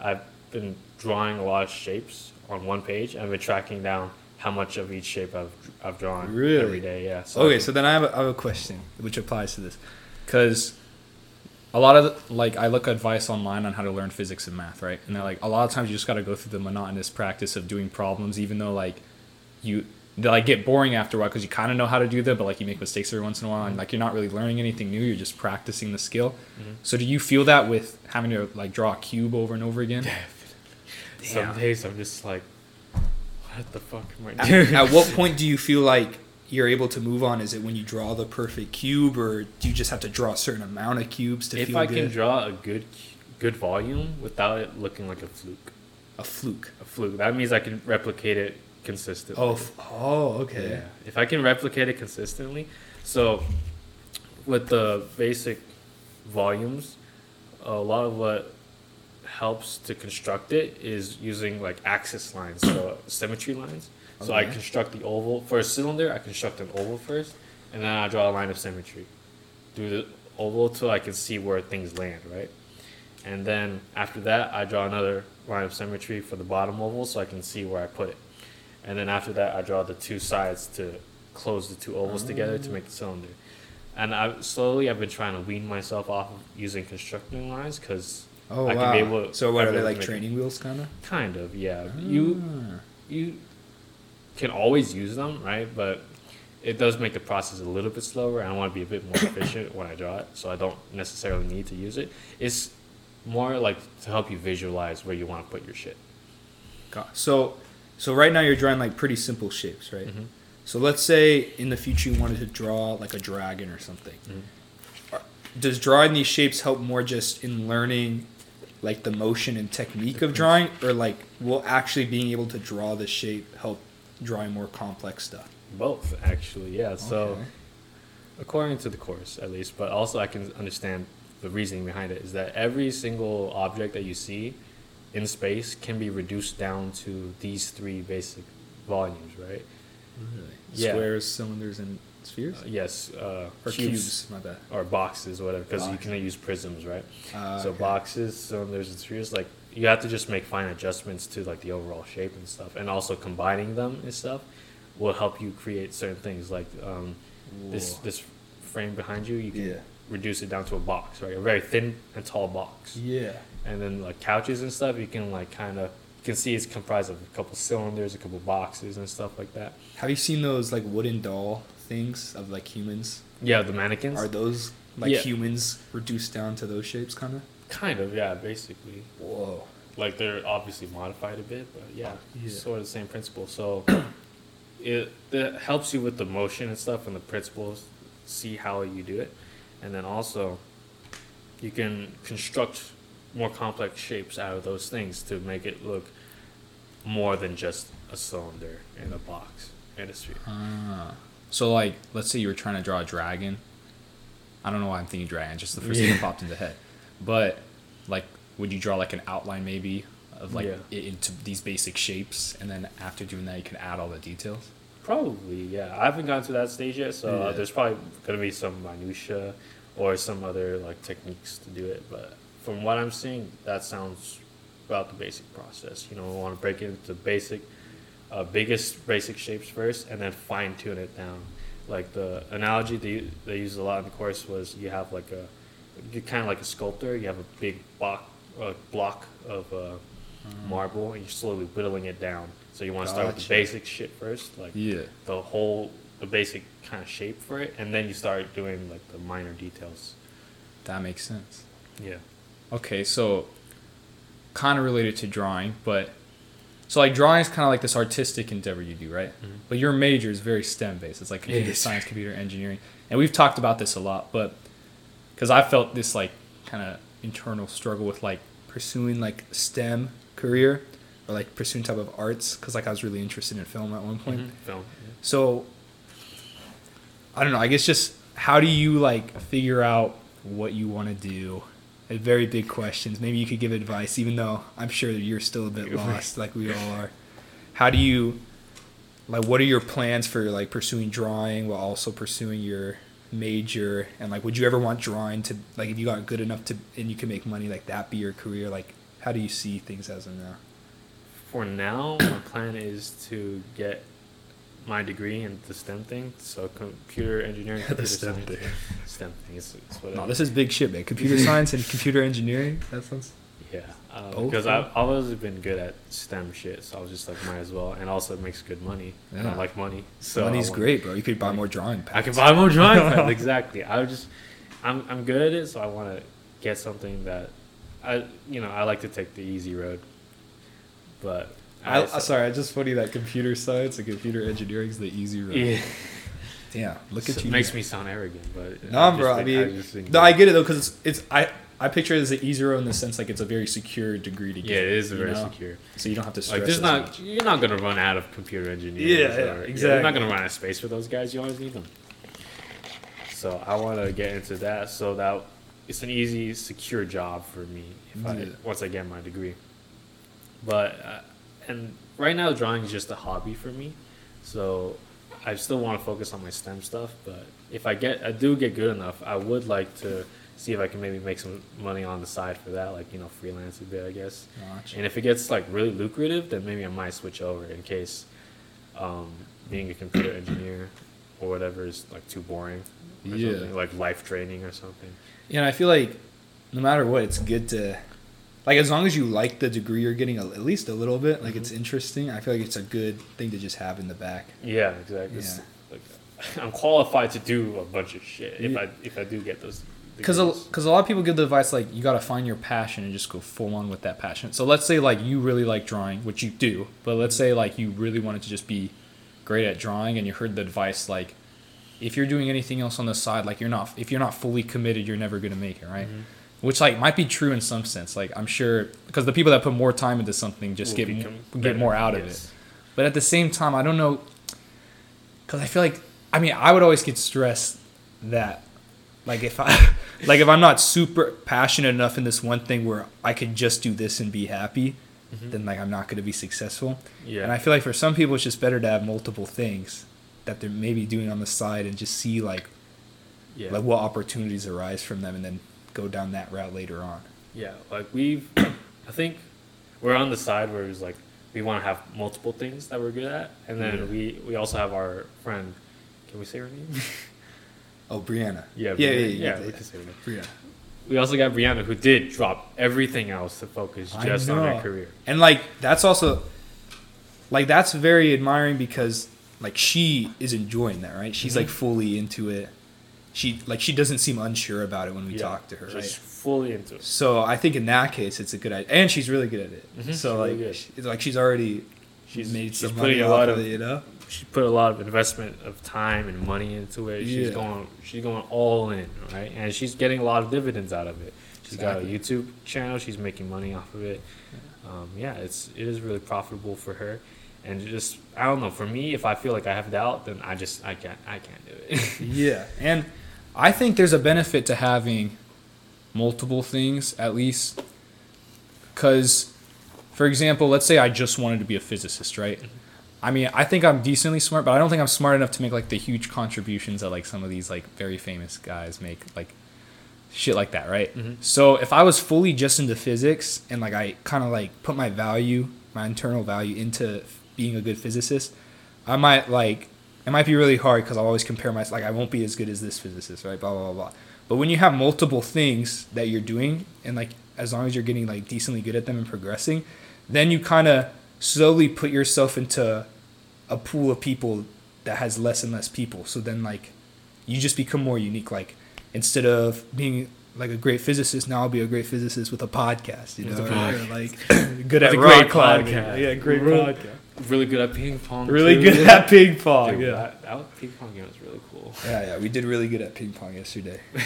I've been drawing a lot of shapes on one page. and I've been tracking down how much of each shape I've I've drawn Really? every day. Yeah. So Okay, so then I have, a, I have a question which applies to this. because a lot of the, like I look advice online on how to learn physics and math, right? And they're like a lot of times you just got to go through the monotonous practice of doing problems, even though like you they like get boring after a while because you kind of know how to do them, but like you make mistakes every once in a while, and mm-hmm. like you're not really learning anything new. You're just practicing the skill. Mm-hmm. So do you feel that with having to like draw a cube over and over again? some days I'm just like, what the fuck am I At, doing? at what point do you feel like you're able to move on? Is it when you draw the perfect cube, or do you just have to draw a certain amount of cubes to feel? if feel I good? can draw a good good volume without it looking like a fluke, a fluke. a fluke that means I can replicate it consistently. Oh, oh, okay. Yeah. If I can replicate it consistently, so with the basic volumes, a lot of what helps to construct it is using like axis lines, so symmetry lines. So I construct the oval for a cylinder. I construct an oval first, and then I draw a line of symmetry through the oval till I can see where things land, right? And then after that, I draw another line of symmetry for the bottom oval so I can see where I put it. And then after that, I draw the two sides to close the two ovals together to make the cylinder. And I slowly I've been trying to wean myself off of using constructing lines because Oh, I wow. can be able to- so what are they like make it- training wheels, kind of? kind of yeah. You Ah. you can always use them, right? But it does make the process a little bit slower. and I want to be a bit more efficient when I draw it, so I don't necessarily need to use it. It's more like to help you visualize where you want to put your shit. Got- So, so right now you're drawing like pretty simple shapes, right? Mhm. So let's say in the future you wanted to draw like a dragon or something. Mhm. Does drawing these shapes help more just in learning like the motion and technique of drawing, or like will actually being able to draw the shape help drawing more complex stuff? Both, actually, yeah. So, Okay. according to the course, at least, but also I can understand the reasoning behind it is that every single object that you see in space can be reduced down to these three basic volumes, right? Really? Yeah. Squares, cylinders, and spheres, Uh, yes, uh, or cubes. My bad. or boxes, whatever, because you can use prisms, right? Ah, so okay. boxes, cylinders, and spheres, like you have to just make fine adjustments to like the overall shape and stuff, and also combining them and stuff will help you create certain things. Like um, this this frame behind you, you can Yeah. Reduce it down to a box, right? A very thin and tall box, Yeah. and then like couches and stuff, you can like kind of you can see it's comprised of a couple cylinders, a couple boxes, and stuff like that. Have you seen those like wooden doll things of like humans? Yeah, the mannequins. Are those like Yeah. humans reduced down to those shapes, kind of? Kind of, yeah, basically. Whoa. like they're obviously modified a bit, but yeah, Yeah. sort of the same principle. So it, it helps you with the motion and stuff and the principles, see how you do it, and then also you can construct more complex shapes out of those things to make it look more than just a cylinder and a box and a sphere. Ah. So like, let's say you were trying to draw a dragon. I don't know why I'm thinking dragon. Just the first thing that popped into the head. But like, would you draw like an outline maybe of like Yeah. it into these basic shapes, and then after doing that, you can add all the details? Probably, yeah. I haven't gotten to that stage yet, so uh, Yeah. there's probably gonna be some minutia or some other like techniques to do it. But from what I'm seeing, that sounds about the basic process. You know, we want to break it into basic, uh, biggest basic shapes first, and then fine tune it down. Like the analogy they they use a lot in the course was you have like a, you kind of like a sculptor. You have a big block, uh, block of uh, marble, and you're slowly whittling it down. So you want to start with the basic shit first, like Yeah. the whole, the basic kind of shape for it, and then you start doing like the minor details. That makes sense. Yeah. Okay, so kind of related to drawing, but so like drawing is kind of like this artistic endeavor you do, right? Mhm. But your major is very STEM based. It's like computer is. science, computer engineering, and we've talked about this a lot. But because I felt this like kind of internal struggle with like pursuing like STEM career or like pursuing type of arts, because like I was really interested in film at one point. Mhm. Film. So I don't know. I guess just how do you like figure out what you want to do? A very big questions. Maybe you could give advice, even though I'm sure that you're still a bit lost, like we all are. How do you like? What are your plans for like pursuing drawing while also pursuing your major? And like, would you ever want drawing to like if you got good enough to and you can make money like that be your career? Like, how do you see things as of now? For now, my plan is to get my degree in the STEM thing. So computer engineering, The computer STEM science, thing. STEM thing. It's, it's No, this is big shit, man. Computer science and computer engineering. That sounds. Yeah, um, Both, because yeah. I've always been good at STEM shit, so I was just like, might as well, and also it makes good money. And Yeah. I like money, so Money's want- great, bro. You could buy more drawing pads. I can buy more drawing pads. exactly. I would just, I'm I'm good at it, so I want to get something that, I you know I like to take the easy road, but I, I, sorry, I just funny that computer science and computer engineering is the easy road. yeah, Damn, look at you. it makes me sound arrogant, but Nah, just bro. I mean, think no, I get it though, because it's, it's I I picture it as an easy road in the sense like it's a very secure degree to get. yeah, it is very know? secure. So you don't have to stress. Like, there's not much. you're not gonna run out of computer engineers. Yeah, yeah, or- You're not gonna run out of space for those guys. You always need them. So I want to get into that so that it's an easy, secure job for me if I once I get my degree. But uh, and right now drawing is just a hobby for me, so I still want to focus on my STEM stuff. But if I get I do get good enough, I would like to see if I can maybe make some money on the side for that, like you know freelance a bit, I guess. Gotcha. And if it gets like really lucrative, then maybe I might switch over in case um, being a computer engineer or whatever is like too boring. Or Yeah. something, like life training or something. Yeah, and I feel like no matter what, it's good to like as long as you like the degree you're getting a, at least a little bit, like it's Mhm. interesting. I feel like it's a good thing to just have in the back. Yeah, exactly. Yeah. like, I'm qualified to do a bunch of shit if Yeah. I if I do get those. Because a, a lot of people give the advice like you got to find your passion and just go full on with that passion. So let's say like you really like drawing, which you do, but let's say like you really wanted to just be great at drawing and you heard the advice like if you're doing anything else on the side, like you're not if you're not fully committed, you're never gonna make it, right? Mhm. Which like might be true in some sense. Like I'm sure because the people that put more time into something just Will get m- get more out of it. But at the same time, I don't know, because I feel like I mean I would always get stressed that like if I like if I'm not super passionate enough in this one thing where I could just do this and be happy, Mhm. then like I'm not going to be successful. Yeah. And I feel like for some people it's just better to have multiple things that they're maybe doing on the side and just see like yeah. like what opportunities arise from them and then go down that route later on. Yeah, like we've, I think we're on the side where it's like we want to have multiple things that we're good at, and then Yeah. we we also have our friend. Can we say her name? Oh, Brianna. Yeah, yeah, Brianna. yeah, yeah, yeah. we can say her name. Brianna. We also got Brianna, who did drop everything else to focus just on her career. And like that's also like that's very admiring because like she is enjoying that, right? She's Mhm. like fully into it. She like she doesn't seem unsure about it when we Yeah, talk to her, She's right? fully into it. So I think in that case it's a good idea, and she's really good at it. Mhm, So she's like, really she- like she's already She's made she's some putting money a lot of of it, you know. she put a lot of investment of time and money into it. She's Yeah. going she's going all in, right? And she's getting a lot of dividends out of it. She's got a YouTube channel. She's making money off of it. Um, yeah, it's it is really profitable for her. And just I don't know. For me, if I feel like I have doubt, then I just I can't I can't do it. Yeah, and I think there's a benefit to having multiple things at least, because, for example, let's say I just wanted to be a physicist, right? I mean, I think I'm decently smart, but I don't think I'm smart enough to make like the huge contributions that like some of these like very famous guys make. Like shit like that, right? Mhm. So if I was fully just into physics and like I kind of like put my value, my internal value into being a good physicist, I might like it might be really hard because I'll always compare myself. Like I won't be as good as this physicist, right? Blah blah blah blah. But when you have multiple things that you're doing, and like as long as you're getting like decently good at them and progressing, then you kind of slowly put yourself into a pool of people that has less and less people. So then like you just become more unique. Like instead of being like a great physicist, now I'll be a great physicist with a podcast. You know, or, like good at a rock great podcast. Yeah, great podcast. Really good at ping pong. Really too. good at ping pong. Dude, yeah. that, that ping pong game was really cool. Yeah, yeah, we did really good at ping pong yesterday.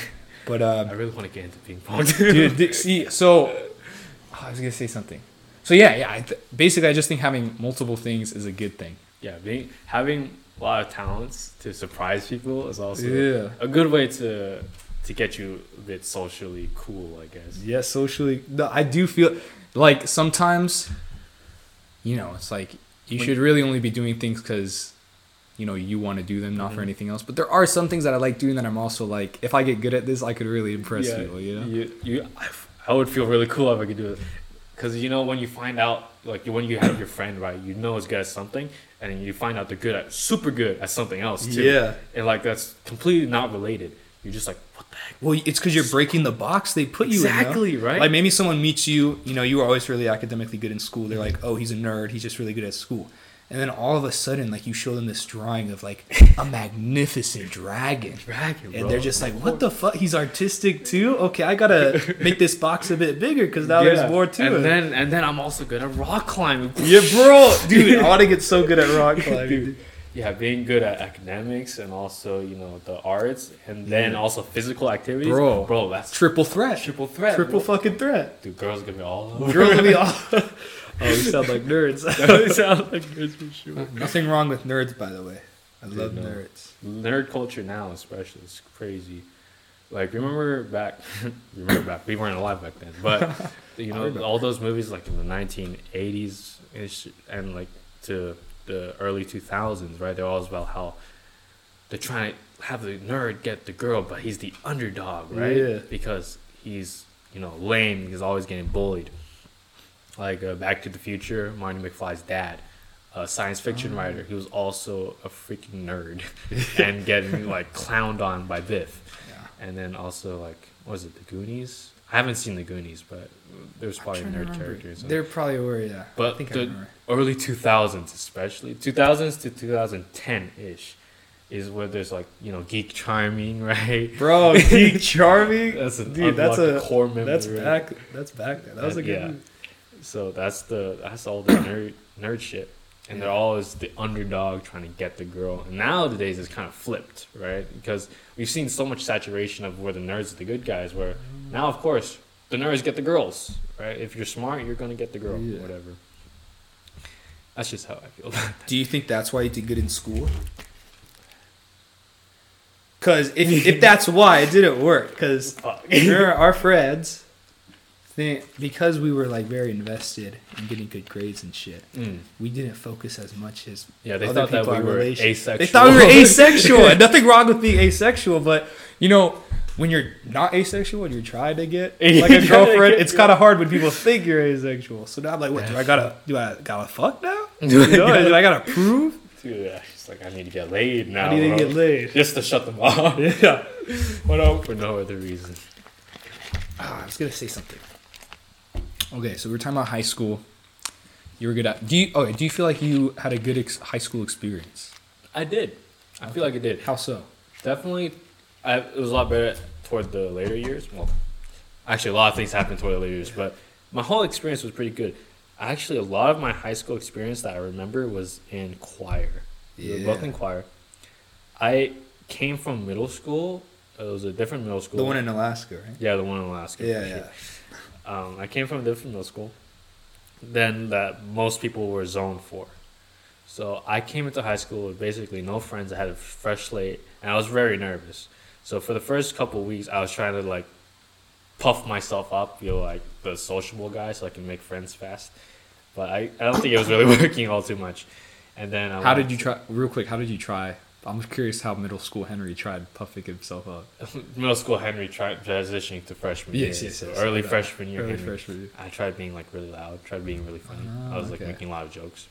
But I um, really want to get into ping pong. dude, th- see, so oh, I was gonna say something. So yeah, yeah. I th- basically, I just think having multiple things is a good thing. yeah, being having a lot of talents to surprise people is also Yeah. a good way to to get you a bit socially cool, I guess. Yeah, socially. No, I do feel like sometimes, you know, it's like you When- should really only be doing things because, you know, you want to do them, not for Mhm. anything else. But there are some things that I like doing that I'm also like, if I get good at this, I could really impress Yeah, people. You know? You, you, I, I would feel really cool if I could do it, because you know when you find out, like when you have your friend, right, you know is good at something, and you find out they're good at super good at something else too. Yeah. and like that's completely not related. You're just like, what the heck? Well, it's because you're breaking the box they put you in. Exactly, right? Like maybe someone meets you, you know, you were always really academically good in school. They're like, oh, he's a nerd. He's just really good at school. And then all of a sudden, like you show them this drawing of like a magnificent dragon. Dragon, And bro. they're just like, what the fuck? He's artistic too? Okay, I gotta make this box a bit bigger because now Yeah. there's more to and it. then and then I'm also good at rock climbing. Yeah, bro, dude, I want to get so good at rock climbing. Dude. Yeah, being good at academics and also you know the arts and then Yeah. also physical activities, Bro. Bro, that's Triple threat. triple threat. Triple bro. fucking threat. Dude, girls gonna be all over. Girls gonna be all. oh, we sound like nerds. They sound like nerds for sure. Nothing wrong with nerds, by the way. I Dude, love no. nerds. Nerd culture now, especially, is crazy. Like remember back, remember back. We weren't alive back then, but you know all those movies like in the 1980s ish and like to the early 2000s, right? They're always about how they're trying to have the nerd get the girl, but he's the underdog, right? Yeah. Because he's you know lame. He's always getting bullied. Like uh, Back to the Future, Marty McFly's dad, a science fiction Oh. writer. He was also a freaking nerd and getting like clowned on by Biff. Yeah. And then also like what was it the Goonies? I haven't seen the Goonies, but there's probably nerd characters. in it. There probably were, yeah. I But think the remember. early 2000s, especially 2000s to 2010 ish, is where there's like you know geek charming, right? Bro, geek charming. That's a Dude, that's a core memory. That's right? back. That's back then. That was a Uh, good. yeah. movie. So that's the that's all the nerd nerd shit, and they're always the underdog trying to get the girl. And nowadays it's kind of flipped, right? Because we've seen so much saturation of where the nerds are the good guys, where now of course the nerds get the girls, right? If you're smart, you're gonna get the girl, Yeah. whatever. That's just how I feel. about it. Do you think that's why you did good in school? Cause if if that's why it didn't work, cause our friends. Think because we were like very invested in getting good grades and shit, Mm. we didn't focus as much as Yeah, they other thought that people we were asexual. They thought we were asexual. Nothing wrong with being asexual, but you know, when you're not asexual and you're trying to get like Like a a girlfriend, girlfriend, it's kind of hard when people think you're asexual. So now I'm like, what? Do I gotta do I gotta fuck now? Do I You know, gotta- do I gotta prove? Dude, yeah, she's like, I need to get laid now. I need to bro. get laid. Just to shut them off. Yeah. What else? For no other reason. Ah, I was gonna say something. Okay, so we we're talking about high school. You were good at. Do you? Okay, do you feel like you had a good ex- high school experience? I did. I feel like I did. How so? Definitely, I, it was a lot better toward the later years. Well, actually, a lot of things happened toward the later years, but my whole experience was pretty good. Actually, a lot of my high school experience that I remember was in choir. We were both in choir. I came from middle school. It was a different middle school. The one in Alaska, right? yeah, the one in Alaska. Yeah, yeah. Um, I came from a different middle school than that most people were zoned for. So I came into high school with basically no friends. I had a fresh slate, and I was very nervous. So for the first couple weeks, I was trying to like puff myself up, feel like the sociable guy, so I can make friends fast. But I, I don't think it was really working all too much. And then I How did you try? Real quick, how did you try I'm curious how middle school Henry tried puffing himself up. Middle school Henry tried transitioning to freshman Yes, year. yes, so yes. early Uh, freshman year. Early Henry. freshman year. I tried being like really loud. Tried being really funny. Ah, I was like okay. making a lot of jokes.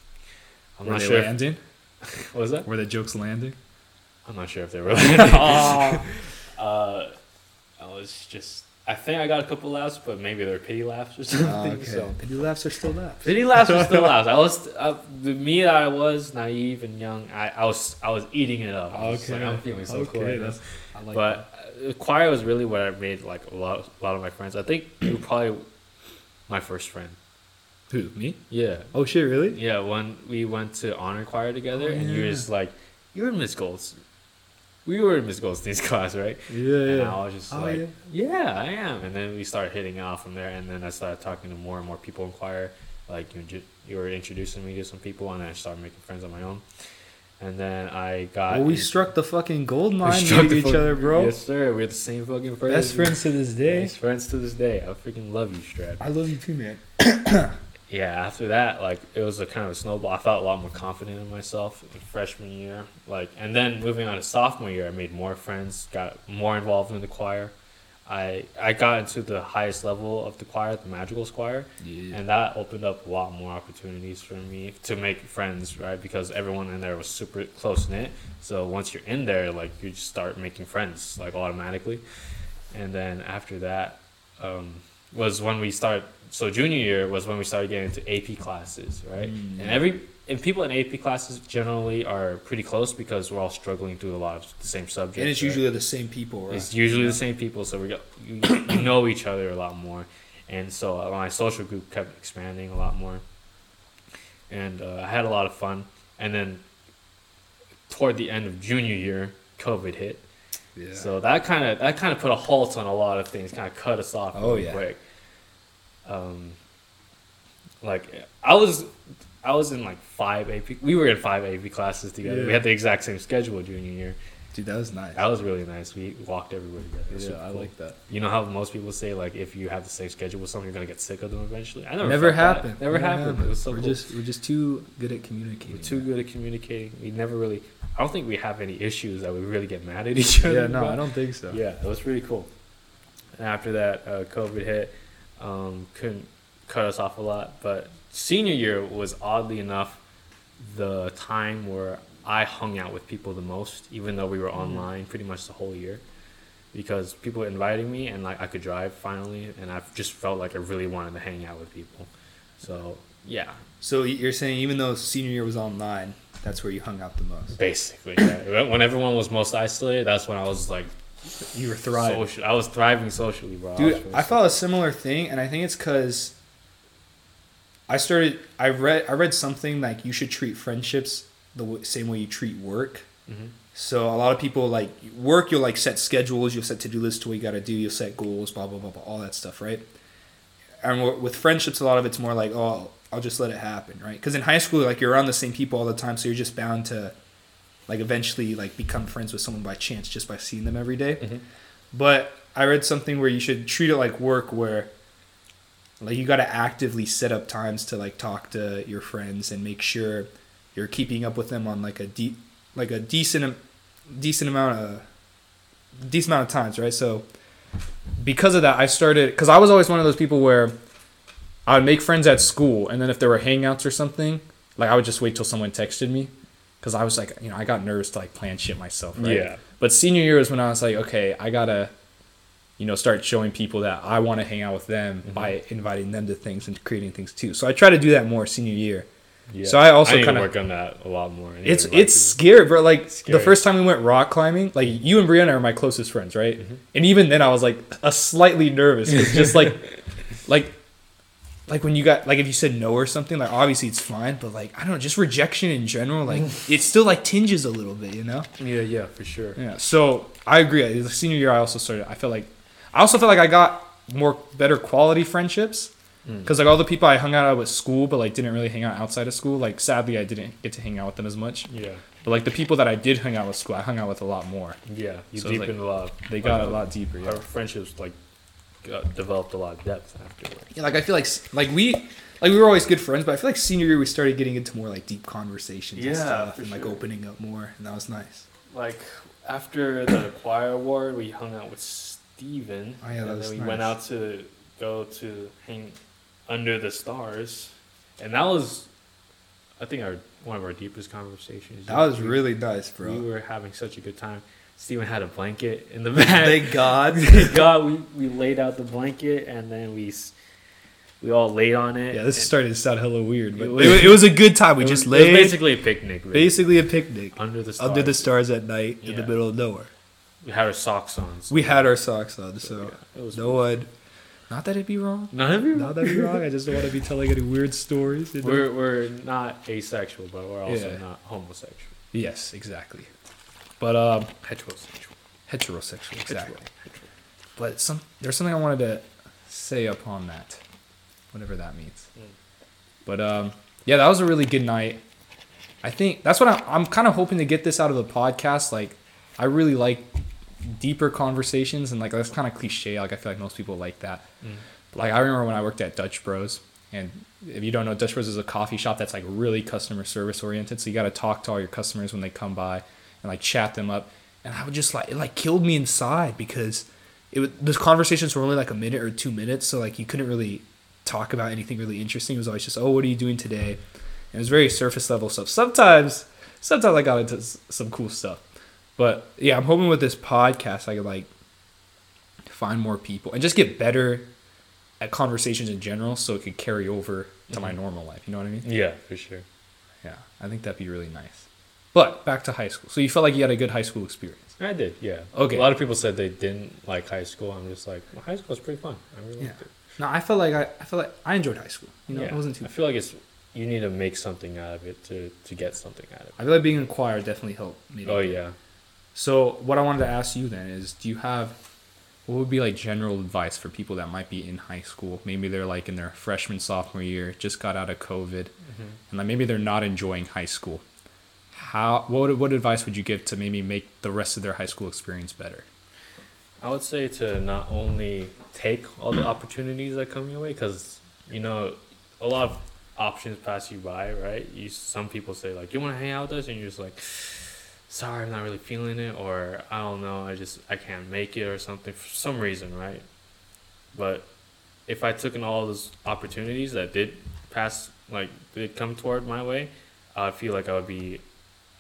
I'm Were not sure. If, landing? what was that? Were the jokes landing? I'm not sure if they were. landing. uh, I was just. I think I got a couple laughs, but maybe they're pity laughs or something. Oh, okay. So Pity laughs are still laughs. pity laughs were still laughs. I was uh, the me that I was naive and young. I, I was I was eating it up. I was like, I'm feeling so cool. right that's, I like but uh, choir was really what I made like a lot, a lot of my friends. I think you were probably my first friend. Who, me? Yeah, Oh shit, really? yeah. When we went to honor choir together, Oh, and you were just like, "You're in Miss Golds." We were in Miss Goldstein's class, right? Yeah, And yeah. I was just Oh, like, yeah. yeah. I am. And then we started hitting it off from there, and then I started talking to more and more people in choir. Like you, ju- you were introducing me to some people, and then I started making friends on my own. And then I got. Well, we in- struck the fucking gold we mine struck with the each fuck- other, bro. Yes, sir. We're the same fucking person. Best friends to this day. Best friends to this day. I freaking love you, Strad. I love you too, man. Yeah, after that, like it was a kind of a snowball. I felt a lot more confident in myself in freshman year. Like, and then moving on to sophomore year, I made more friends, got more involved in the choir. I I got into the highest level of the choir, the magical choir, Yeah. and that opened up a lot more opportunities for me to make friends, right? Because everyone in there was super close knit. So once you're in there, like you just start making friends like automatically. And then after that, um, was when we start. So junior year was when we started getting into AP classes, right? Mm, And every and people in AP classes generally are pretty close because we're all struggling through a lot of the same subjects. And it's right? usually the same people, right? It's usually Yeah. the same people, so we got you, you know each other a lot more, and so uh, my social group kept expanding a lot more, and uh, I had a lot of fun. And then toward the end of junior year, COVID hit, Yeah. so that kind of that kind of put a halt on a lot of things, kind of cut us off Oh, yeah. quick. Um, like I was, I was in like five AP. We were in five AP classes together. We had the exact same schedule junior year. Dude, that was nice. That was really nice. We walked everywhere together. Yeah, I cool. like that. You know how most people say like if you have the same schedule with someone, you're gonna get sick of them eventually. I never. Never happened. Never, happened. It was so we're cool. just we're just too good at communicating. We're too good at communicating. We never really. I don't think we have any issues that we really get mad at each other. Yeah, no. I don't think so. Yeah, it was pretty cool. And after that, uh, COVID hit. Um, couldn't cut us off a lot, but senior year was oddly enough the time where I hung out with people the most, even though we were Mm-hmm. online pretty much the whole year, because people were inviting me and like I could drive finally, and I just felt like I really wanted to hang out with people. So yeah, So you're saying even though senior year was online, that's where you hung out the most. basically, yeah. when everyone was most isolated, that's when I was like You were thriving. social. I was thriving socially, bro. Dude, was really I felt a similar thing, and I think it's because I started. I read. I read something like you should treat friendships the w- same way you treat work. Mhm. So a lot of people like work. You'll like set schedules. You'll set to do lists. What you got to do. You'll set goals. Blah blah blah blah. All that stuff, right? And w- with friendships, a lot of it's more like, oh, I'll just let it happen, right? Because in high school, like you're around the same people all the time, so you're just bound to, like, eventually like become friends with someone by chance just by seeing them every day. Mhm. But I read something where you should treat it like work, where like you got to actively set up times to like talk to your friends and make sure you're keeping up with them on like a deep, like a decent, decent amount of, decent amount of times, right? So because of that, I started because I was always one of those people where I would make friends at school, and then if there were hangouts or something, like I would just wait till someone texted me, because I was like, you know, I got nervous to like plan shit myself, right? Yeah. But senior year was when I was like, okay, I gotta, you know, start showing people that I want to hang out with them Mm-hmm. by inviting them to things and creating things too. So I try to do that more senior year. Yeah. So I also kinda- work on that a lot more. Need It's invite it's scary, bro. Like Scary. the first time we went rock climbing, like you and Brianna are my closest friends, right? Mm-hmm. And even then, I was like a slightly nervous. It's just like, like, like when you got like if you said no or something, like obviously it's fine, but like I don't know, just rejection in general, like it still like tinges a little bit, you know? Yeah, yeah, for sure. Yeah. So I agree. The senior year, I also started. I felt like, I also felt like I got more better quality friendships Mm. because like all the people I hung out with school, but like didn't really hang out outside of school. Like sadly, I didn't get to hang out with them as much. Yeah, But like the people that I did hang out with school, I hung out with a lot more. yeah. You So deepened a lot. They got a lot deeper. Yeah. Our friendships like got, developed a lot of depth afterward. yeah. Like I feel like like we like we were always good friends, but I feel like senior year we started getting into more like deep conversations Yeah, and stuff for and like sure. opening up more, and that was nice. like after the choir award, we hung out with Steven. Oh, yeah, that and was then we went out to go to hang under the stars, and that was, I think, our one of our deepest conversations. That was We- really nice, bro. We were having such a good time. Steven had a blanket in the back. Thank God. Thank God, we, we laid out the blanket and then we we all laid on it. Yeah, this starting to sound hella weird, but It it was- was, it was a good time. We just was, it was laid basically a picnic. Really. basically a picnic under the stars. under the stars at night in the middle of nowhere. We had our socks on. so- We had our socks on, so yeah, it was no one. Not that it'd be wrong. None of you. Not that it'd be wrong. I just don't want to be telling any weird stories. you know? We're we're not asexual, but we're also Yeah. not homosexual. yes, exactly. But um, Heterosexual. heterosexual, exactly. Hetero. But some there's something I wanted to say upon that, whatever that means. Mm. But um, yeah, that was a really good night. I think that's what I'm, I'm kind of hoping to get this out of the podcast. Like, I really like deeper conversations, and like that's kind of cliche. Like, I feel like most people like that. Mm. Like, I remember when I worked at Dutch Bros, and if you don't know, Dutch Bros is a coffee shop that's like really customer service oriented. So you got to talk to all your customers when they come by and like chat them up. And I would just like it like killed me inside because it was those conversations were only like a minute or two minutes, so like you couldn't really talk about anything really interesting. It was always just, oh, what are you doing today? And it was very surface level stuff. Sometimes, sometimes I got into some cool stuff, but yeah, I'm hoping with this podcast I could like find more people and just get better at conversations in general, so it could carry over to my Mhm. normal life. You know what I mean? Yeah, for sure. Yeah, I think that'd be really nice. But back to high school. So you felt like you had a good high school experience. I did. Yeah. Okay. A lot of people said they didn't like high school. I'm just like, well, high school is pretty fun. I really Yeah. liked it. No, I felt like I, I felt like I enjoyed high school. You know, yeah. it wasn't too. I feel like it's you need to make something out of it to to get something out of it. I feel like being in choir definitely helped. me. Oh yeah. So what I wanted to ask you then is, do you have what would be like general advice for people that might be in high school? Maybe they're like in their freshman sophomore year, just got out of COVID, mm-hmm. and like maybe they're not enjoying high school. How what what advice would you give to maybe make the rest of their high school experience better? I would say to not only take all the opportunities that come your way, because you know, a lot of options pass you by, right? You some people say like, "You want to hang out with us," and you're just like, "Sorry, I'm not really feeling it," or "I don't know, I just I can't make it," or something for some reason, right? But if I took in all those opportunities that did pass, like did come toward my way, I feel like I would be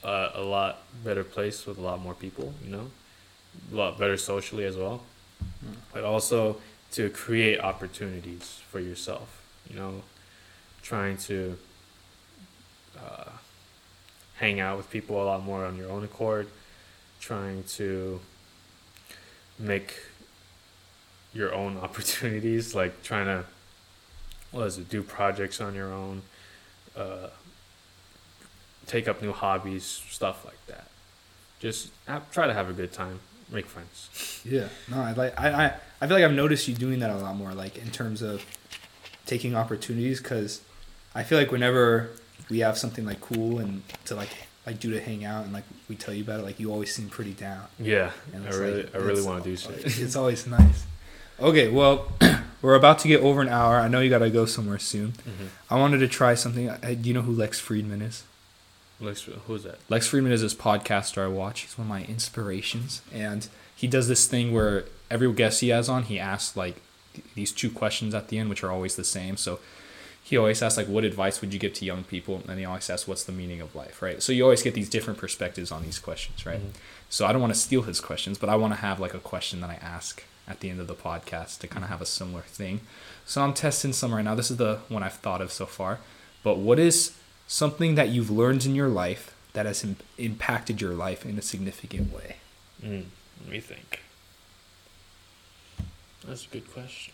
uh, a lot better place with a lot more people, you know, a lot better socially as well, but also to create opportunities for yourself, you know, trying to uh, hang out with people a lot more on your own accord, trying to make your own opportunities, like trying to, what is it, do projects on your own, uh, take up new hobbies, stuff like that. Just have, try to have a good time, make friends. Yeah, no, I like I, I I feel like I've noticed you doing that a lot more, like in terms of taking opportunities, because I feel like whenever we have something like cool and to like like do to hang out and like we tell you about it, like you always seem pretty down. Yeah, I really, like- I really want to do shit. It's always nice. Okay, well, we're about to get over an hour. I know you gotta go somewhere soon. Mm-hmm. I wanted to try something. Do you know who Lex Fridman is? Lex, who's that? Lex Fridman is this podcaster I watch. He's one of my inspirations, and he does this thing where every guest he has on, he asks like th- these two questions at the end, which are always the same. So he always asks like, "What advice would you give to young people?" And he always asks, "What's the meaning of life?" Right. So you always get these different perspectives on these questions, right? Mhm. So I don't want to steal his questions, but I want to have like a question that I ask at the end of the podcast to kind of have a similar thing. So I'm testing some right now. This is the one I've thought of so far. But what is something that you've learned in your life that has Im- impacted your life in a significant way? Mm, let me think. That's a good question.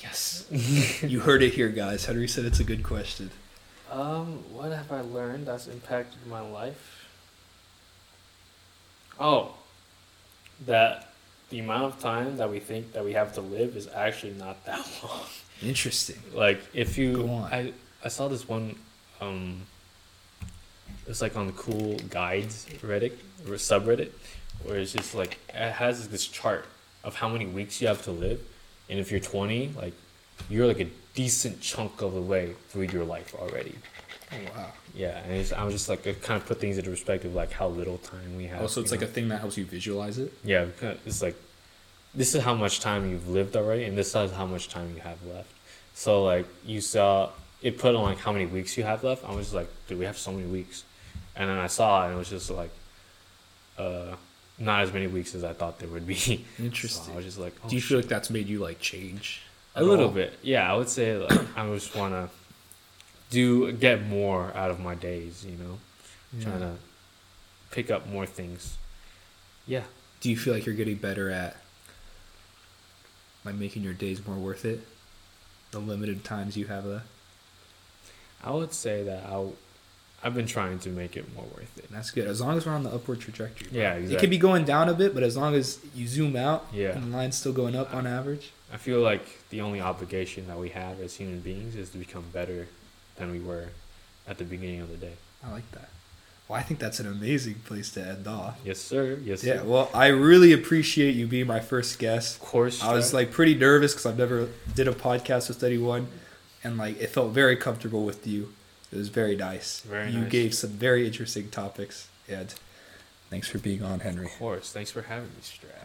Yes. you heard it here, guys. Henry said it's a good question. Um, what have I learned that's impacted my life? Oh, that the amount of time that we think that we have to live is actually not that long. Interesting. like if you Go on. I I saw this one um it's like on the cool guides Reddit or subreddit where it's just like it has this chart of how many weeks you have to live and if you're 20 like you're like a decent chunk of the way through your life already Oh wow. Yeah, and it's, I was just like it kind of put things into perspective, like how little time we have. Oh, so it's like know? a thing that helps you visualize it. Yeah, it's like this is how much time you've lived already, and this is how much time you have left. So like you saw it put on like how many weeks you have left. I was just like, dude, we have so many weeks, and then I saw it, and it was just like, uh, not as many weeks as I thought there would be. So Interesting. I was just like, oh, Do you feel like that's made you like change? a little all? bit? Yeah, I would say like, I just want to do get more out of my days. You know, trying to pick up more things. Yeah. Do you feel like you're getting better at like making your days more worth it? The limited times you have left. I would say that I, I've been trying to make it more worth it. That's good. As long as we're on the upward trajectory. bro. Yeah, It could be going down a bit, but as long as you zoom out Yeah. and the line's still going up on average. I feel like the only obligation that we have as human beings is to become better than we were at the beginning of the day. I like that. Well, I think that's an amazing place to end off. Yes, sir. Yes, Yeah, sir. well, I really appreciate you being my first guest. Of course. I was like pretty nervous because I've never did a podcast with anyone, and like it felt very comfortable with you. It was very nice. Very you nice. gave some very interesting topics, and thanks for being on, Henry. of course. Thanks for having me, right.